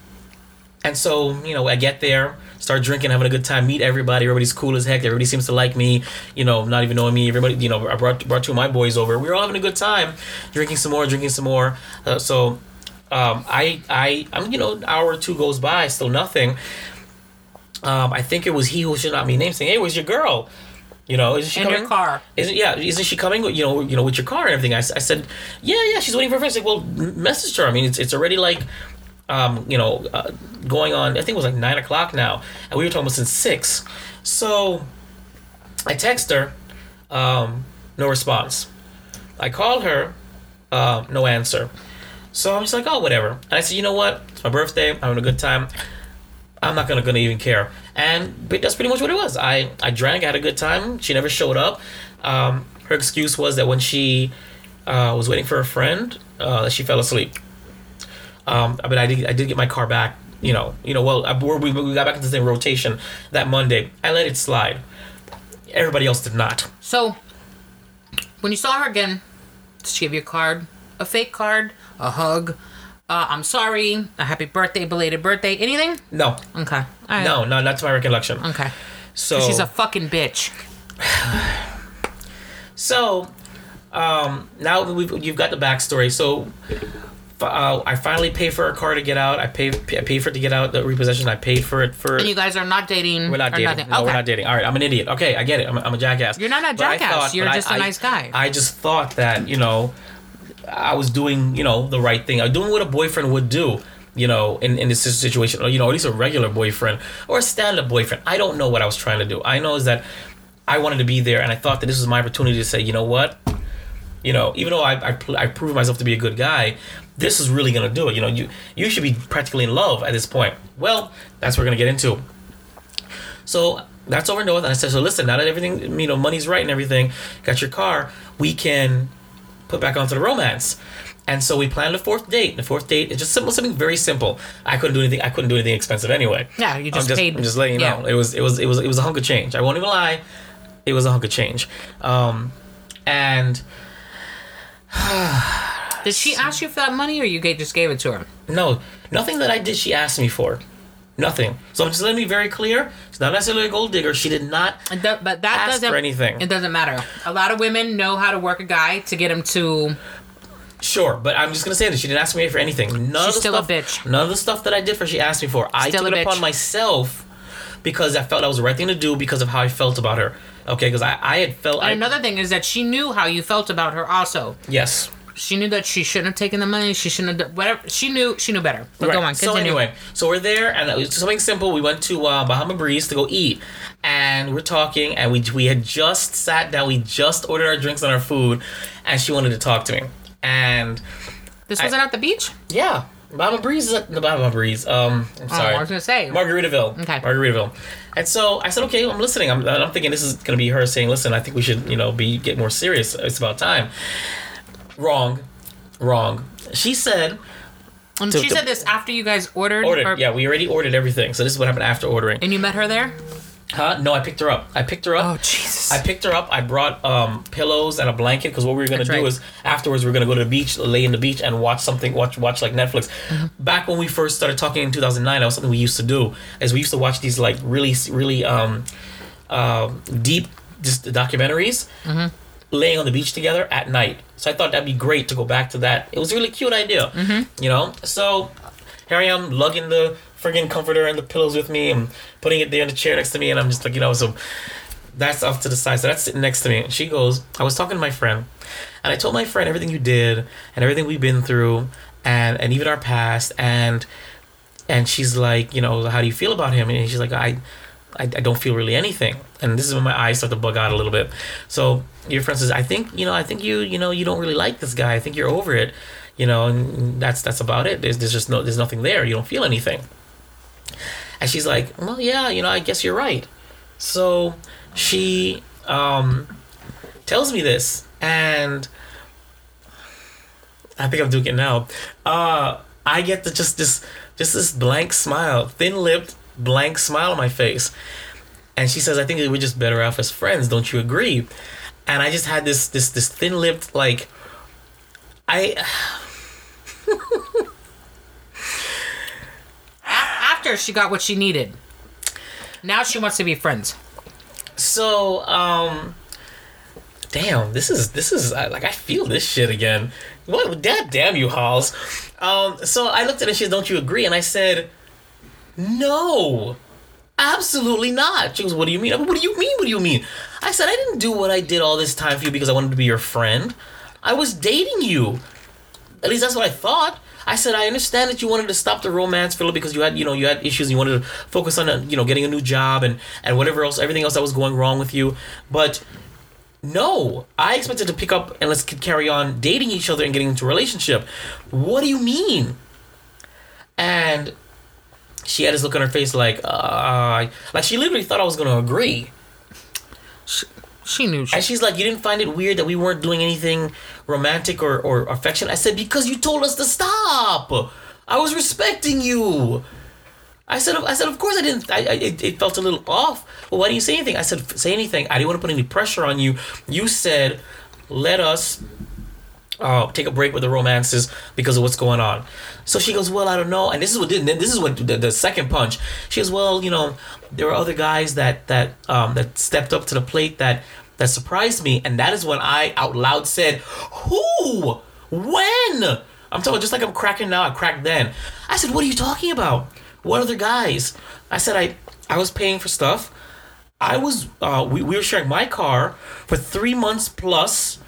[SPEAKER 1] and so you know, I get there, start drinking, having a good time, meet everybody. Everybody's cool as heck. Everybody seems to like me. You know, not even knowing me. Everybody, you know, I brought brought two of my boys over. We were all having a good time, drinking some more, drinking some more. Uh, so, um, I I I'm you know, an hour or two goes by, still nothing. Um, I think it was he who should not be named, saying, "Hey, where's your girl?" You know, isn't she
[SPEAKER 3] In
[SPEAKER 1] coming?
[SPEAKER 3] your car.
[SPEAKER 1] Isn't yeah? Isn't she coming? You know, you know, with your car and everything. I, I said, yeah, yeah. She's waiting for friend. She's like, well, message her. I mean, it's it's already like, um, you know, uh, going on. I think it was like nine o'clock now, and we were talking about since six. So, I text her, um, no response. I called her, uh, no answer. So I'm just like, oh, whatever. And I said, you know what? It's my birthday. I'm having a good time. I'm not gonna gonna even care. And that's pretty much what it was. I I drank, I had a good time. She never showed up. Um, her excuse was that when she uh, was waiting for a friend, uh, she fell asleep. Um, but I did I did get my car back. You know, you know. Well, we we got back into the same rotation that Monday. I let it slide. Everybody else did not.
[SPEAKER 3] So, when you saw her again, did she give you a card? A fake card? A hug? Uh, I'm sorry. A happy birthday, belated birthday, anything?
[SPEAKER 1] No,
[SPEAKER 3] Okay. All right.
[SPEAKER 1] no, no, not to my recollection.
[SPEAKER 3] Okay.
[SPEAKER 1] So
[SPEAKER 3] She's a fucking bitch. (sighs)
[SPEAKER 1] So, um, now we've, you've got the backstory. So, uh, I finally pay for a car to get out. I pay I paid for it to get out the repossession. I paid for it for.
[SPEAKER 3] And you guys are not dating.
[SPEAKER 1] we're not dating.
[SPEAKER 3] nothing.
[SPEAKER 1] No,
[SPEAKER 3] okay.
[SPEAKER 1] we're not dating. All right, I'm an idiot. Okay, I get it. I'm, I'm a jackass.
[SPEAKER 3] You're not a
[SPEAKER 1] I
[SPEAKER 3] jackass. You're just a nice guy.
[SPEAKER 1] I just thought that you know, I was doing you know the right thing. I was doing what a boyfriend would do. You know, in, in this situation, or you know, at least a regular boyfriend or a stand-up boyfriend. I don't know what I was trying to do. I know is that I wanted to be there, and I thought that this was my opportunity to say, you know what, you know, even though I I, I proved myself to be a good guy, this is really gonna do it. You know, you you should be practically in love at this point. Well, that's what we're gonna get into. So that's over and done with. And I said, so listen, now that everything, you know, money's right and everything, got your car, we can put back onto the romance. And so we planned a fourth date. And The fourth date is just simple, something very simple. I couldn't do anything. I couldn't do anything expensive anyway.
[SPEAKER 3] Yeah, you just
[SPEAKER 1] I'm just,
[SPEAKER 3] paid-
[SPEAKER 1] I'm just letting you
[SPEAKER 3] yeah.
[SPEAKER 1] know. It was, it was, it was, it was a hunk of change. I won't even lie. It was a hunk of change. Um, and (sighs)
[SPEAKER 3] Did she ask you for that money, or you just gave it to her?
[SPEAKER 1] no, nothing that I did. She asked me for. Nothing. So I'm just letting me be very clear. She's not necessarily a gold digger. She did not
[SPEAKER 3] do- but that
[SPEAKER 1] ask
[SPEAKER 3] doesn't
[SPEAKER 1] for anything.
[SPEAKER 3] It doesn't matter. A lot of women know how to work a guy to get him to.
[SPEAKER 1] Sure, but I'm just gonna say that she didn't ask me for anything. None of
[SPEAKER 3] She's
[SPEAKER 1] the
[SPEAKER 3] still a
[SPEAKER 1] stuff,
[SPEAKER 3] bitch.
[SPEAKER 1] None of the stuff that I did for she asked me for. I
[SPEAKER 3] Still
[SPEAKER 1] took
[SPEAKER 3] a
[SPEAKER 1] it upon myself because I felt that was the right thing to do because of how I felt about her. Okay, because I, I had felt I,
[SPEAKER 3] And another thing is that she knew how you felt about her. Also,
[SPEAKER 1] yes.
[SPEAKER 3] She knew that she shouldn't have taken the money. She shouldn't have done whatever. She knew. She knew better. But
[SPEAKER 1] Right.
[SPEAKER 3] go on.
[SPEAKER 1] So anyway, so we're there, and it was something simple. We went to uh, Bahama Breeze to go eat, and we're talking, and we we had just sat down. We just ordered our drinks and our food, and she wanted to talk to me, and
[SPEAKER 3] this wasn't at the beach.
[SPEAKER 1] yeah, Bahama Breeze is at the Bahama Breeze. Um, I'm sorry.
[SPEAKER 3] Oh, I was gonna say.
[SPEAKER 1] Margaritaville.
[SPEAKER 3] Okay.
[SPEAKER 1] Margaritaville. And so I said, okay, I'm listening. I'm, I'm thinking this is going to be her saying, listen, I think we should, you know, be get more serious. It's about time. Wrong. Wrong. She said,
[SPEAKER 3] And
[SPEAKER 1] to-
[SPEAKER 3] she
[SPEAKER 1] to-
[SPEAKER 3] said this after you guys ordered.
[SPEAKER 1] ordered.
[SPEAKER 3] or-
[SPEAKER 1] Yeah, we already ordered everything. So this is what happened after ordering.
[SPEAKER 3] And you met her there.
[SPEAKER 1] Huh? No, I picked her up. I picked her up.
[SPEAKER 3] Oh Jesus.
[SPEAKER 1] I picked her up. I brought um, pillows and a blanket because what we were gonna
[SPEAKER 3] That's
[SPEAKER 1] do
[SPEAKER 3] right.
[SPEAKER 1] is afterwards we are gonna go to the beach, lay in the beach, and watch something. Watch watch like Netflix.
[SPEAKER 3] Mm-hmm.
[SPEAKER 1] Back when we first started talking in 2009, that was something we used to do. Is we used to watch these like really really um, uh, deep just documentaries.
[SPEAKER 3] Mm-hmm.
[SPEAKER 1] Laying on the beach together at night, so I thought that'd be great to go back to that. It was a really cute idea,
[SPEAKER 3] Mm-hmm.
[SPEAKER 1] you know. So here I am lugging the friggin' comforter and the pillows with me and putting it there in the chair next to me, and I'm just like, you know, so that's off to the side. So that's sitting next to me. And she goes, I was talking to my friend, and I told my friend everything you did and everything we've been through, and and even our past, and and she's like, you know, how do you feel about him? And she's like, I. I, I don't feel really anything, and this is when my eyes start to bug out a little bit. So your friend says, "I think you know, I think you you know, you don't really like this guy. I think you're over it, you know, and that's that's about it. There's, there's just no, there's nothing there. You don't feel anything." And she's like, "Well, yeah, you know, I guess you're right." So she um, tells me this, and I think I'm doing it now. Uh, I get to just this just this blank smile, thin lipped, blank smile on my face. And she says, I think we're just better off as friends, don't you agree? And I just had this this this thin lipped like I (sighs)
[SPEAKER 3] After she got what she needed. Now she wants to be friends.
[SPEAKER 1] so um damn this is this is I- like i feel this shit again what dad damn you Holls um so i looked at her and she said don't you agree and i said no absolutely not she goes what do you mean I what do you mean what do you mean i said i didn't do what i did all this time for you because i wanted to be your friend i was dating you at least that's what i thought I said, I understand that you wanted to stop the romance, Philip, because you had, you know, you had issues. And you wanted to focus on, uh, you know, getting a new job and and whatever else, everything else that was going wrong with you. But no, I expected to pick up and let's carry on dating each other and getting into a relationship. What do you mean? And she had this look on her face like, uh, like she literally thought I was gonna agree.
[SPEAKER 3] She she knew. She,
[SPEAKER 1] And she's like, You didn't find it weird that we weren't doing anything romantic or, or affection? I said, Because you told us to stop. I was respecting you. I said, I said, of course I didn't. I, I it, it felt a little off. Well, why didn't you say anything? I said, say anything. I didn't want to put any pressure on you. You said, let us uh, take a break with the romances because of what's going on. So she goes, well, I don't know. And this is what this is what the, the second punch. She goes, well, you know, there were other guys that that um, that stepped up to the plate that that surprised me, and that is when I out loud said, who, when? I'm talking just like I'm cracking now. I cracked then. I said, what are you talking about? What other guys? I said, I I was paying for stuff. I was uh, we, we were sharing my car for three months plus.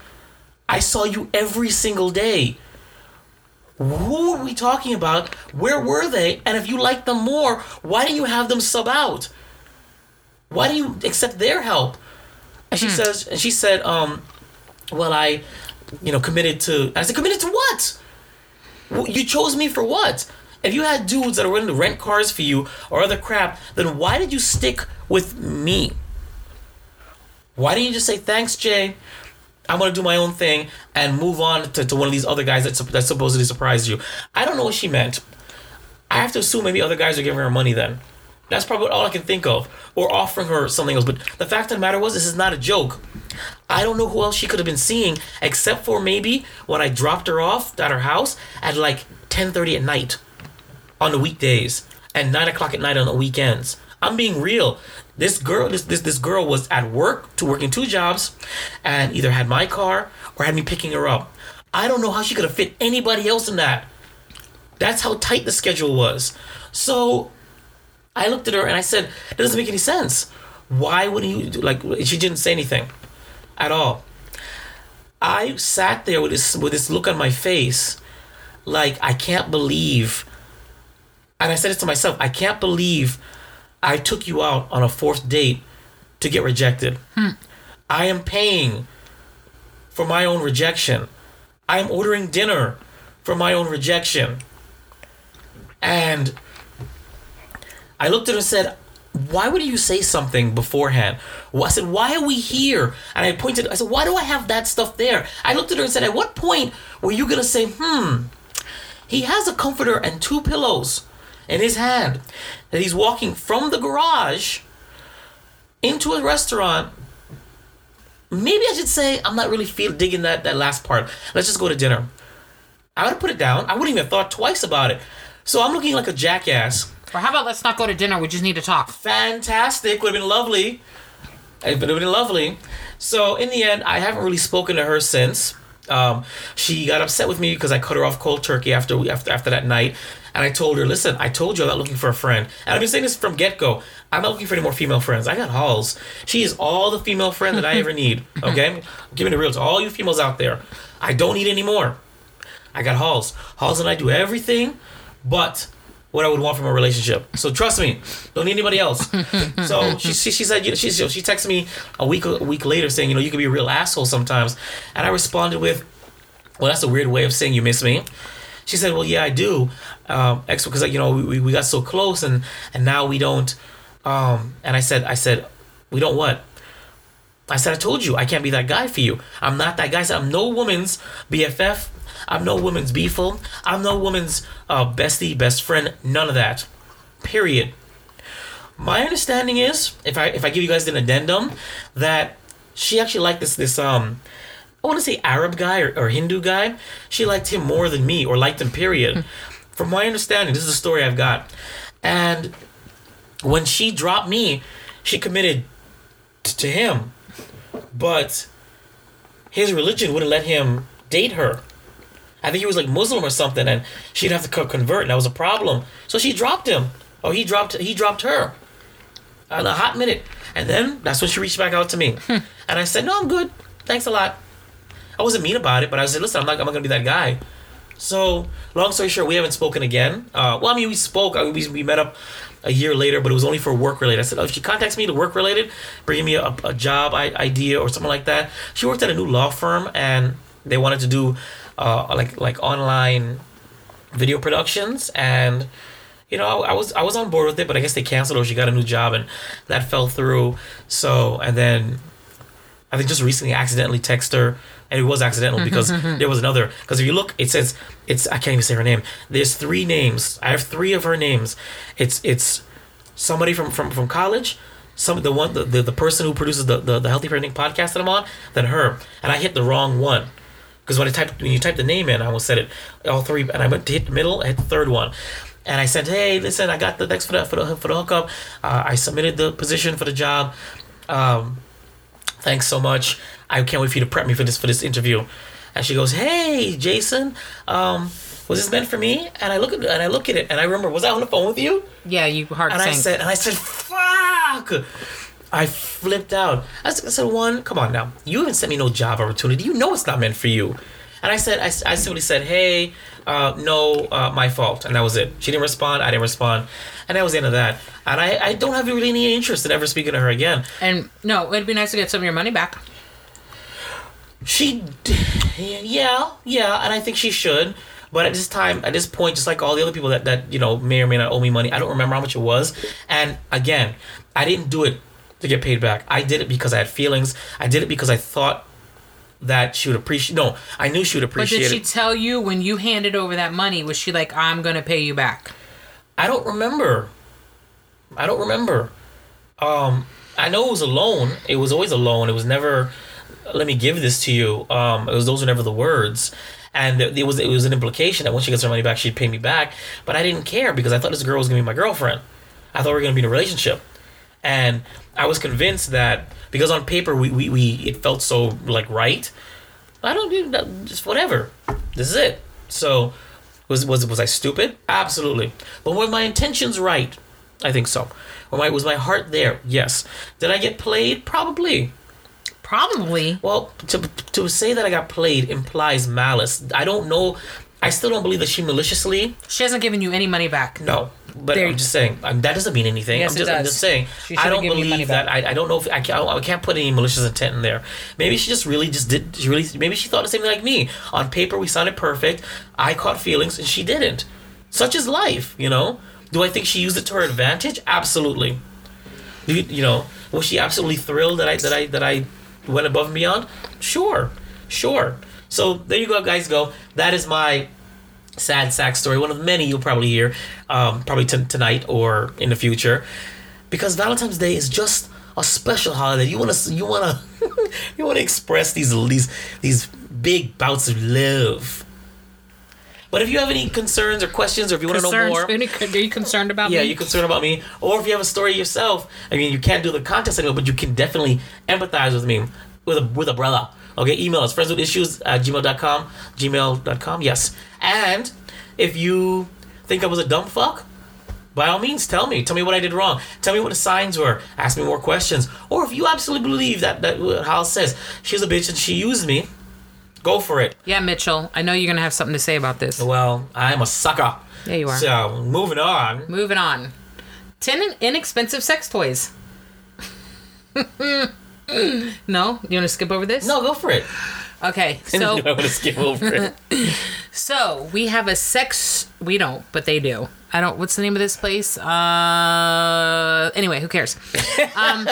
[SPEAKER 1] I saw you every single day. Who are we talking about? Where were they? And if you liked them more, why didn't you have them sub out? Why didn't you accept their help? And she says, and she said, um, well, I, you know, committed to. I said, committed to what? You chose me for what? If you had dudes that are willing to rent cars for you or other crap, then why did you stick with me? Why didn't you just say thanks, Jay? I'm gonna do my own thing and move on to, to one of these other guys that, that supposedly surprised you. I don't know what she meant. I have to assume maybe other guys are giving her money then. That's probably all I can think of. Or offering her something else. But the fact of the matter was, this is not a joke. I don't know who else she could have been seeing except for maybe when I dropped her off at her house at like 10:30 at night on the weekdays and 9 o'clock at night on the weekends. I'm being real. This girl, this, this this girl was at work to working two jobs, and either had my car or had me picking her up. I don't know how she could have fit anybody else in that. That's how tight the schedule was. So I looked at her and I said, "That doesn't make any sense. Why wouldn't you do, like?" She didn't say anything at all. I sat there with this with this look on my face, like I can't believe. And I said it to myself: I can't believe I took you out on a fourth date to get rejected. I am paying for my own rejection. I am ordering dinner for my own rejection. And I looked at her and said, Why would you say something beforehand? Well, I said, Why are we here? And I pointed, I said, Why do I have that stuff there? I looked at her and said, At what point were you going to say, Hmm, he has a comforter and two pillows in his hand that he's walking from the garage into a restaurant? Maybe I should say, I'm not really feel digging that, that last part. Let's just go to dinner. I would have put it down. I wouldn't even have thought twice about it. So I'm looking like a jackass.
[SPEAKER 3] or how about let's not go to dinner? We just need to talk.
[SPEAKER 1] fantastic. Would have been lovely. It would have been lovely. So in the end, I haven't really spoken to her since. Um, she got upset with me because I cut her off cold turkey after we, after after that night, and I told her, "Listen, I told you I'm not looking for a friend." And I've been saying this from get go. I'm not looking for any more female friends. I got Holls. She is all the female friend that I ever need. (laughs) Okay, giving it real to all you females out there. I don't need any more. I got Holls. Holls and I do everything, but what I would want from a relationship. So trust me, don't need anybody else. (laughs) so she, she, she said, you know, she, she texted me a week a week later saying, you know, you can be a real asshole sometimes. And I responded with, well, that's a weird way of saying you miss me. She said, well, yeah, I do. Um, because you know we, we got so close and and now we don't. Um, and I said, I said, we don't what? I said, I told you, I can't be that guy for you. I'm not that guy. I said, I'm no woman's BFF. I'm no woman's beefle. I'm no woman's uh, bestie, best friend. None of that. Period. My understanding is, if I if I give you guys an addendum, that she actually liked this this um, I want to say Arab guy or, or Hindu guy. She liked him more than me, or liked him. Period. Hmm. From my understanding, this is the story I've got. And when she dropped me, she committed t- to him, but his religion wouldn't let him date her. I think he was like Muslim or something, and she'd have to co- convert, and that was a problem. So she dropped him, Oh, he dropped he dropped her. In a hot minute, and then that's when she reached back out to me, hmm. and I said, "No, I'm good. Thanks a lot." I wasn't mean about it, but I said, "Listen, I'm not I'm not gonna be that guy." So, long story short, we haven't spoken again. Uh, well, I mean, we spoke. I mean, we, we met up a year later, but it was only for work related. I said, oh, if she contacts me to work related, bringing me a, a job idea or something like that. She worked at a new law firm, and they wanted to do uh, like like online video productions, and you know, I, I was I was on board with it, but I guess they canceled or she got a new job, and that fell through. So, and then I think just recently I accidentally text her, and it was accidental because there was another. Because if you look, it says it's I can't even say her name. There's three names. I have three of her names. It's it's somebody from from from college. Some the one the, the, the person who produces the, the the healthy parenting podcast that I'm on, then her, and I hit the wrong one. Because when I typed when you type the name in, I almost said it all three, and I went to hit the middle, I hit the third one, and I said, "Hey, listen, I got the next for the for the, for the hookup. Uh, I submitted the position for the job. Um, thanks so much. I can't wait for you to prep me for this for this interview." And she goes, "Hey, Jason, um, was this meant for me?" And I look at and I look at it, and I remember, was I on the phone with you?
[SPEAKER 3] Yeah, you hard
[SPEAKER 1] And I said, and I said, "Fuck." I flipped out. I said, "One, come on now. You haven't sent me no job opportunity. You know it's not meant for you." And I said, I simply said, "Hey, uh, no, uh, my fault," and that was it. She didn't respond. I didn't respond, and that was the end of that. And I, I don't have really any interest in ever speaking to her again.
[SPEAKER 3] and no, it'd be nice to get some of your money back.
[SPEAKER 1] She, yeah, yeah, and I think she should. But at this time, at this point, just like all the other people that, that you know may or may not owe me money, I don't remember how much it was. And again, I didn't do it to get paid back. I did it because I had feelings. I did it because I thought that she would appreciate. No, I knew she would appreciate.
[SPEAKER 3] But did she
[SPEAKER 1] it.
[SPEAKER 3] tell you when you handed over that money? Was she like, "I'm gonna pay you back"?
[SPEAKER 1] I don't remember. I don't remember. Um, I know it was a loan. It was always a loan. It was never, let me give this to you. Um, it was those were never the words, and it, it was it was an implication that once she gets her money back, she'd pay me back. But I didn't care because I thought this girl was gonna be my girlfriend. I thought we were gonna be in a relationship, and I was convinced that because on paper we we, we it felt so like right. I don't do that, just whatever. This is it. So was was was I stupid? Absolutely. But were my intentions right? I think so. Were my was my heart there? Yes. Did I get played? Probably.
[SPEAKER 3] Probably.
[SPEAKER 1] Well, to to say that I got played implies malice. I don't know. I still don't believe that she maliciously.
[SPEAKER 3] She hasn't given you any money back.
[SPEAKER 1] No, but
[SPEAKER 3] There-
[SPEAKER 1] I'm just saying um, that doesn't mean anything.
[SPEAKER 3] Yes,
[SPEAKER 1] I'm
[SPEAKER 3] it
[SPEAKER 1] just I'm just saying I don't
[SPEAKER 3] given you money
[SPEAKER 1] believe that. I, I don't know if I can't I can't put any malicious intent in there. Maybe she just really just did. She really maybe she thought the same thing like me. On paper, we sounded perfect. I caught feelings and she didn't. Such is life, you know. Do I think she used it to her advantage? Absolutely. You, you know, was she absolutely thrilled that I that I that I went above and beyond? Sure, sure. So there you go, guys. Go. That is my sad sack story. One of many you'll probably hear, um, probably t- tonight or in the future, because Valentine's Day is just a special holiday. You wanna you wanna (laughs) you wanna express these these these big bouts of love. But if you have any concerns or questions, or if you want to know more,
[SPEAKER 3] Any, are you concerned about
[SPEAKER 1] yeah,
[SPEAKER 3] me?
[SPEAKER 1] Yeah, you're concerned about me, or if you have a story yourself, I mean, you can't do the contest anymore, but you can definitely empathize with me, with a with a brother. Okay, email us friendzwithissuez at gmail.com, gmail.com, yes. And if you think I was a dumb fuck, by all means, tell me. Tell me what I did wrong. Tell me what the signs were. Ask me more questions. Or if you absolutely believe that, that what Hal says, she's a bitch and she used me, go for it.
[SPEAKER 3] yeah, Mitchell. I know you're gonna have something to say about this.
[SPEAKER 1] Well, I'm a sucker.
[SPEAKER 3] Yeah, you are.
[SPEAKER 1] So, moving on.
[SPEAKER 3] Moving on. Ten inexpensive sex toys. (laughs) (clears throat) no, you want to skip over this?
[SPEAKER 1] No, go for it.
[SPEAKER 3] Okay, (laughs)
[SPEAKER 1] I
[SPEAKER 3] so
[SPEAKER 1] want to skip over it. (laughs) (laughs)
[SPEAKER 3] so we have a sex. We don't, but they do. I don't. What's the name of this place? Uh. Anyway, who cares? Um.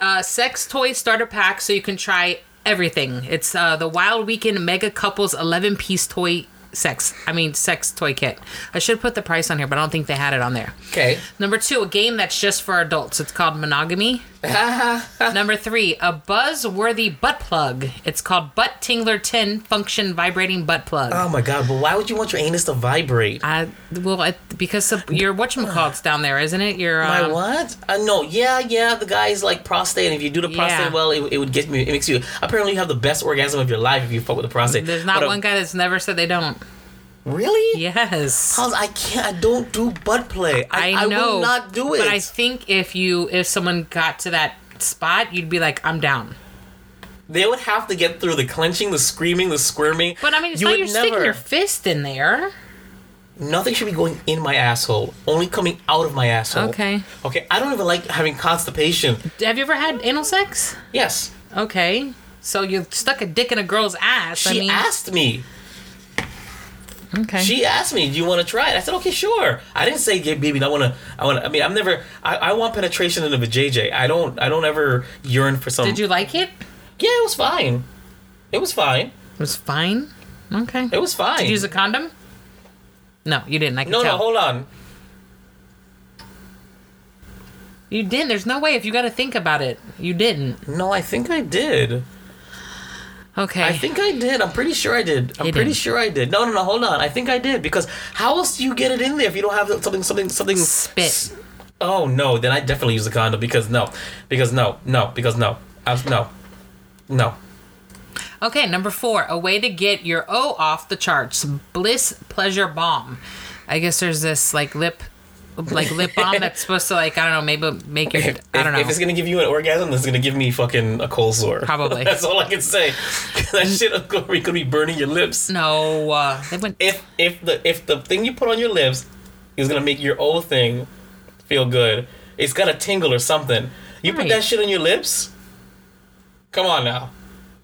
[SPEAKER 3] uh, sex toy starter pack, so you can try everything. It's uh the Wild Weekend Mega Couples 11 piece toy sex. I mean sex toy kit. I should put the price on here, but I don't think they had it on there.
[SPEAKER 1] Okay.
[SPEAKER 3] Number two, a game that's just for adults. It's called Monogamy. (laughs) Number three, a buzz-worthy butt plug. It's called Butt Tingler 10 Function Vibrating Butt Plug.
[SPEAKER 1] Oh my god, but why would you want your anus to vibrate?
[SPEAKER 3] I well, I, because of your whatchamacallit's down there, isn't it? Your
[SPEAKER 1] My
[SPEAKER 3] um,
[SPEAKER 1] what? Uh, no, yeah, yeah. The guy's like prostate, and if you do the prostate
[SPEAKER 3] Yeah.
[SPEAKER 1] well, it, it would get me. It makes you. Apparently, you have the best orgasm of your life if you fuck with the prostate.
[SPEAKER 3] There's not
[SPEAKER 1] But, uh,
[SPEAKER 3] one guy that's never said they don't.
[SPEAKER 1] Really?
[SPEAKER 3] Yes.
[SPEAKER 1] How's I can't. I don't do butt play. I,
[SPEAKER 3] I know.
[SPEAKER 1] will not do it.
[SPEAKER 3] But I think if you if someone got to that spot, you'd be like, I'm down.
[SPEAKER 1] they would have to get through the clenching, the screaming, the squirming.
[SPEAKER 3] But I mean, it's
[SPEAKER 1] You
[SPEAKER 3] not
[SPEAKER 1] would
[SPEAKER 3] you're sticking your fist in there.
[SPEAKER 1] Nothing should be going in my asshole. Only coming out of my asshole.
[SPEAKER 3] Okay.
[SPEAKER 1] Okay. I don't even like having constipation.
[SPEAKER 3] Have you ever had anal sex?
[SPEAKER 1] Yes.
[SPEAKER 3] Okay. So you stuck a dick in a girl's ass.
[SPEAKER 1] She
[SPEAKER 3] I mean,
[SPEAKER 1] asked me.
[SPEAKER 3] Okay.
[SPEAKER 1] She asked me, "Do you want to try it?" I said, "Okay, sure." I didn't say, "Yeah, baby, I want to." I want. I mean, I'm never. I, I want penetration into the JJ. I don't. I don't ever yearn for some.
[SPEAKER 3] Did you like it?
[SPEAKER 1] Yeah, it was fine. It was fine.
[SPEAKER 3] It was fine. Okay.
[SPEAKER 1] It was fine.
[SPEAKER 3] Did you use a condom? No, you didn't. I can
[SPEAKER 1] no,
[SPEAKER 3] tell.
[SPEAKER 1] no, hold on.
[SPEAKER 3] You didn't. There's no way. If you got to think about it, you didn't.
[SPEAKER 1] No, I think I did.
[SPEAKER 3] Okay.
[SPEAKER 1] I think I did. I'm pretty sure I did. I'm
[SPEAKER 3] You
[SPEAKER 1] pretty
[SPEAKER 3] didn't.
[SPEAKER 1] sure I did. No, no, no. Hold on. I think I did because how else do you get it in there if you don't have something, something, something?
[SPEAKER 3] Spit.
[SPEAKER 1] Oh no, then I definitely use a condom because no, because no, no, because no, I no, no.
[SPEAKER 3] Okay, number four, a way to get your O off the charts. Bliss pleasure bomb. I guess there's this like lip, like lip balm that's supposed to like I don't know maybe make your
[SPEAKER 1] If,
[SPEAKER 3] I don't know.
[SPEAKER 1] if it's gonna give you an orgasm, it's gonna give me fucking a cold sore.
[SPEAKER 3] Probably. (laughs)
[SPEAKER 1] That's all I can say. (laughs) that shit could be, could be burning your lips.
[SPEAKER 3] no, uh, they went.
[SPEAKER 1] If if the if the thing you put on your lips is gonna make your old thing feel good, it's gotta tingle or something. You put that shit on your lips. Come on now,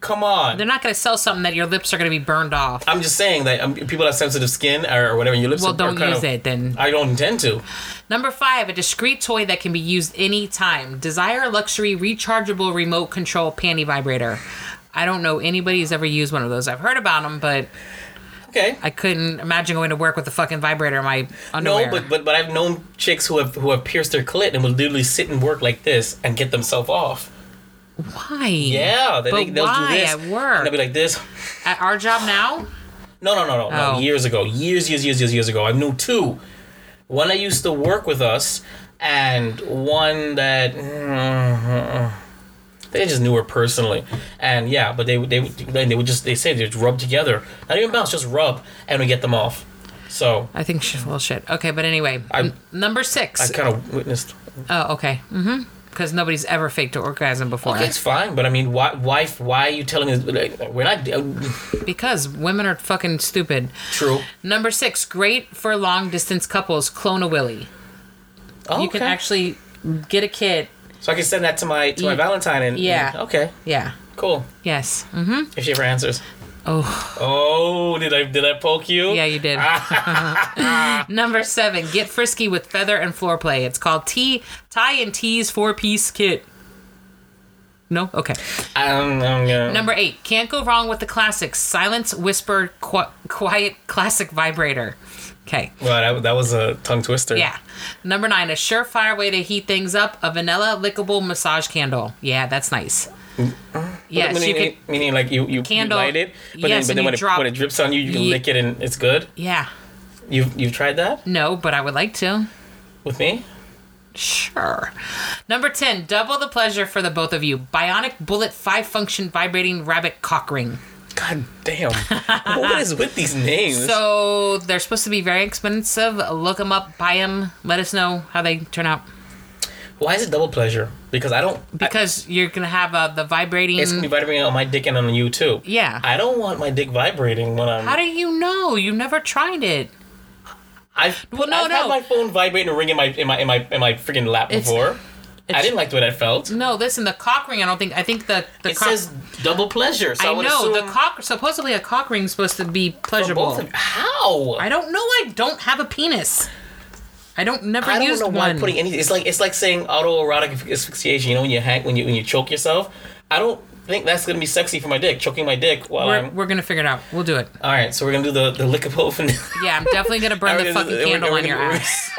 [SPEAKER 1] come on.
[SPEAKER 3] They're not going to sell something that your lips are going to be burned off.
[SPEAKER 1] I'm just saying that um, people have sensitive skin or, or whatever. Your lips
[SPEAKER 3] Well,
[SPEAKER 1] are,
[SPEAKER 3] don't
[SPEAKER 1] are kind
[SPEAKER 3] use
[SPEAKER 1] of,
[SPEAKER 3] it then.
[SPEAKER 1] I don't intend to.
[SPEAKER 3] Number five, a discreet toy that can be used anytime. Desire luxury rechargeable remote control panty vibrator. I don't know anybody who's ever used one of those. I've heard about them, but
[SPEAKER 1] Okay.
[SPEAKER 3] I couldn't imagine going to work with a fucking vibrator in my underwear.
[SPEAKER 1] No, but, but but I've known chicks who have who have pierced their clit and will literally sit and work like this and get themselves off.
[SPEAKER 3] Why?
[SPEAKER 1] Yeah, they,
[SPEAKER 3] But
[SPEAKER 1] they, they'll
[SPEAKER 3] why
[SPEAKER 1] do this.
[SPEAKER 3] at work?
[SPEAKER 1] And they'll be like this.
[SPEAKER 3] At our job now,
[SPEAKER 1] No, no, no, no, no.
[SPEAKER 3] Oh.
[SPEAKER 1] Years ago, years, years, years, years, years ago, I knew two. One that used to work with us, and one that they just knew her personally. And yeah, but they they would- they would just they say they just rub together, not even bounce, just rub, and we get them off. So
[SPEAKER 3] I think well shit. Okay, but anyway,
[SPEAKER 1] I-
[SPEAKER 3] n- number six.
[SPEAKER 1] I kind of witnessed.
[SPEAKER 3] oh, okay. Mm-hmm. Because nobody's ever faked an orgasm before.
[SPEAKER 1] Okay, it's fine, but I mean, why why why are you telling us like, we're not uh,
[SPEAKER 3] Because women are fucking stupid.
[SPEAKER 1] true?
[SPEAKER 3] Number six, great for long distance couples. Clone a willy.
[SPEAKER 1] Oh,
[SPEAKER 3] You can actually get a kid.
[SPEAKER 1] so I can send that to my to my Valentine and
[SPEAKER 3] Yeah.
[SPEAKER 1] okay,
[SPEAKER 3] Yeah.
[SPEAKER 1] cool.
[SPEAKER 3] Yes. Mm-hmm.
[SPEAKER 1] If she ever answers.
[SPEAKER 3] Oh,
[SPEAKER 1] Oh, did I did I poke you?
[SPEAKER 3] yeah, you did. (laughs) Number seven, get frisky with feather and floor play. It's called T Tie and Tease four piece kit. No, okay.
[SPEAKER 1] Um, I'm gonna-
[SPEAKER 3] Number eight, can't go wrong with the classics. Silence, whisper, qu- quiet, classic vibrator. Okay.
[SPEAKER 1] Well, that, that was a tongue twister.
[SPEAKER 3] Yeah. Number nine, a surefire way to heat things up: a vanilla lickable massage candle. Yeah, that's nice. Yes,
[SPEAKER 1] meaning,
[SPEAKER 3] you could.
[SPEAKER 1] meaning like you you,
[SPEAKER 3] Candle.
[SPEAKER 1] you light it, but
[SPEAKER 3] Yes,
[SPEAKER 1] then, but then when,
[SPEAKER 3] drop-
[SPEAKER 1] it, when it drips on you, you can lick it and it's good.
[SPEAKER 3] Yeah.
[SPEAKER 1] You've you've tried that
[SPEAKER 3] No, but I would like to.
[SPEAKER 1] with me?
[SPEAKER 3] Sure. Number 10, double the pleasure for the both of you. Bionic Bullet 5 function vibrating rabbit cock ring.
[SPEAKER 1] God damn! what is with these names?
[SPEAKER 3] So they're supposed to be very expensive. Look them up, buy them, let us know how they turn out.
[SPEAKER 1] Why is it double pleasure? Because I don't. I,
[SPEAKER 3] Because you're going to have uh, the vibrating.
[SPEAKER 1] it's gonna be vibrating on my dick and on you too.
[SPEAKER 3] yeah.
[SPEAKER 1] I don't want my dick vibrating when I'm.
[SPEAKER 3] how do you know? You never tried it.
[SPEAKER 1] I've
[SPEAKER 3] Well, no,
[SPEAKER 1] I've
[SPEAKER 3] no.
[SPEAKER 1] had my phone vibrate and ring in my in my in my in my freaking lap
[SPEAKER 3] It's-
[SPEAKER 1] before. I didn't like the way that felt.
[SPEAKER 3] No, listen, the cock ring, I don't think, I think the, the
[SPEAKER 1] It
[SPEAKER 3] cock.
[SPEAKER 1] says double pleasure. So I,
[SPEAKER 3] I know, the cock, supposedly a cock ring's supposed to be pleasurable.
[SPEAKER 1] How?
[SPEAKER 3] I don't know. I don't have a penis. I don't never
[SPEAKER 1] I don't
[SPEAKER 3] used
[SPEAKER 1] know why
[SPEAKER 3] one.
[SPEAKER 1] putting anything. It's like it's like saying autoerotic asphyxiation. You know when you hang when you when you choke yourself. I don't think that's gonna be sexy for my dick. Choking my dick while
[SPEAKER 3] we're,
[SPEAKER 1] I'm.
[SPEAKER 3] we're gonna figure it out. We'll do it.
[SPEAKER 1] All right, so we're gonna do the the lickable vanilla. (laughs)
[SPEAKER 3] Yeah, I'm definitely gonna burn the
[SPEAKER 1] gonna
[SPEAKER 3] fucking candle on your (laughs)
[SPEAKER 1] gonna-
[SPEAKER 3] ass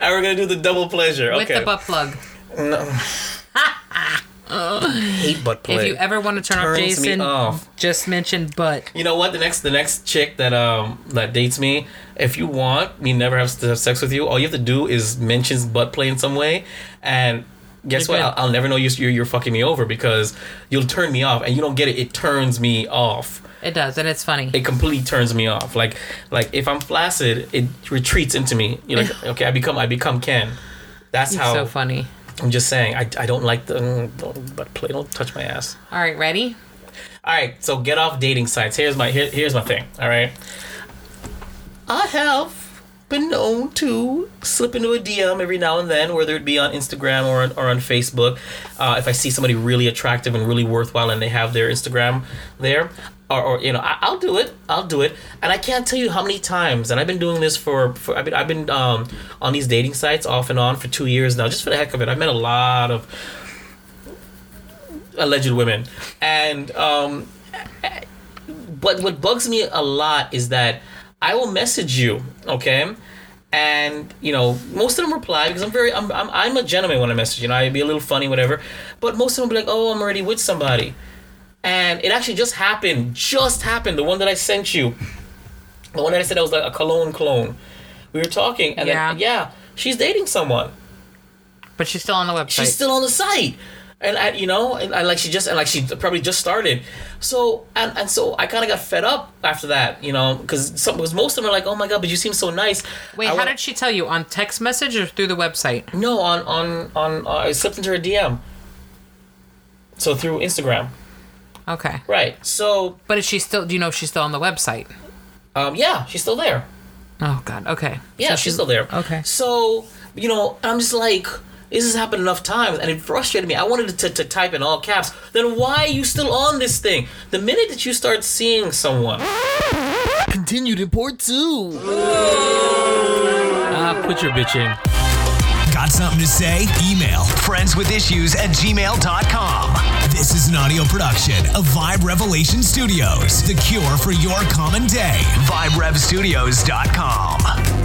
[SPEAKER 1] and we're gonna do the double pleasure.
[SPEAKER 3] with
[SPEAKER 1] okay.
[SPEAKER 3] the butt plug. (laughs)
[SPEAKER 1] hate butt play.
[SPEAKER 3] If you ever want to turn off
[SPEAKER 1] Turns me
[SPEAKER 3] Jason,
[SPEAKER 1] off.
[SPEAKER 3] just mention butt.
[SPEAKER 1] You know what? The next the next chick that um that dates me, if you want me never have to have sex with you, all you have to do is mention butt play in some way, and guess
[SPEAKER 3] You're
[SPEAKER 1] what? I'll, I'll never know you're, you're you're fucking me over because you'll turn me off, and you don't get it. It turns me off.
[SPEAKER 3] It does, and it's funny.
[SPEAKER 1] It completely turns me off. Like like if I'm flaccid, it retreats into me. You're like (sighs) okay, I become I become Ken. That's
[SPEAKER 3] It's
[SPEAKER 1] how
[SPEAKER 3] so funny.
[SPEAKER 1] I'm just saying. I, I don't like the. mm, Don't, but play. Don't touch my ass.
[SPEAKER 3] All right, ready?
[SPEAKER 1] All right, so get off dating sites. Here's my here, here's my thing. All right, I have been known to slip into a DM every now and then, whether it be on Instagram or on, or on Facebook. Uh, if I see somebody really attractive and really worthwhile, and they have their Instagram there, or, or you know, I, I'll do it. I'll do it. And I can't tell you how many times. And I've been doing this for for I've been I've been um, on these dating sites off and on for two years now, just for the heck of it. I've met a lot of alleged women and um but what bugs me a lot is that i will message you okay? And you know most of them reply because i'm very i'm, I'm, I'm a gentleman when i message you know i'd be a little funny whatever. But most of them be like oh i'm already with somebody. And it actually just happened just happened. The one that i sent you the one that i said I was like a cologne clone. We were talking and
[SPEAKER 3] Yeah.
[SPEAKER 1] then yeah. she's dating someone.
[SPEAKER 3] But she's still on the website.
[SPEAKER 1] she's still on the site and I, you know and, and like she just and like she probably just started so and, and so i kind of got fed up after that you know because some because most of them are like oh my god but you seem so nice
[SPEAKER 3] Wait,
[SPEAKER 1] I
[SPEAKER 3] how
[SPEAKER 1] wa-
[SPEAKER 3] did she tell you? On text message or through the website?
[SPEAKER 1] no on on on uh, i slipped into her dm so through instagram
[SPEAKER 3] Okay.
[SPEAKER 1] right so
[SPEAKER 3] But is she still? Do you know if she's still on the website?
[SPEAKER 1] um yeah she's still there
[SPEAKER 3] Oh God. Okay.
[SPEAKER 1] Yeah,
[SPEAKER 3] So
[SPEAKER 1] she's still there.
[SPEAKER 3] Okay.
[SPEAKER 1] So, you know, I'm just like, this has happened enough times and it frustrated me. I wanted to, to type in all caps. Then why are you still on this thing? The minute that you start seeing someone. Continued in part two.
[SPEAKER 4] Ah, quit your bitching.
[SPEAKER 5] Got something to say? Email friendzwithissuez at gmail.com. This is an audio production of Vibe Revelation Studios, the cure for your common day. VibeRevStudios.com.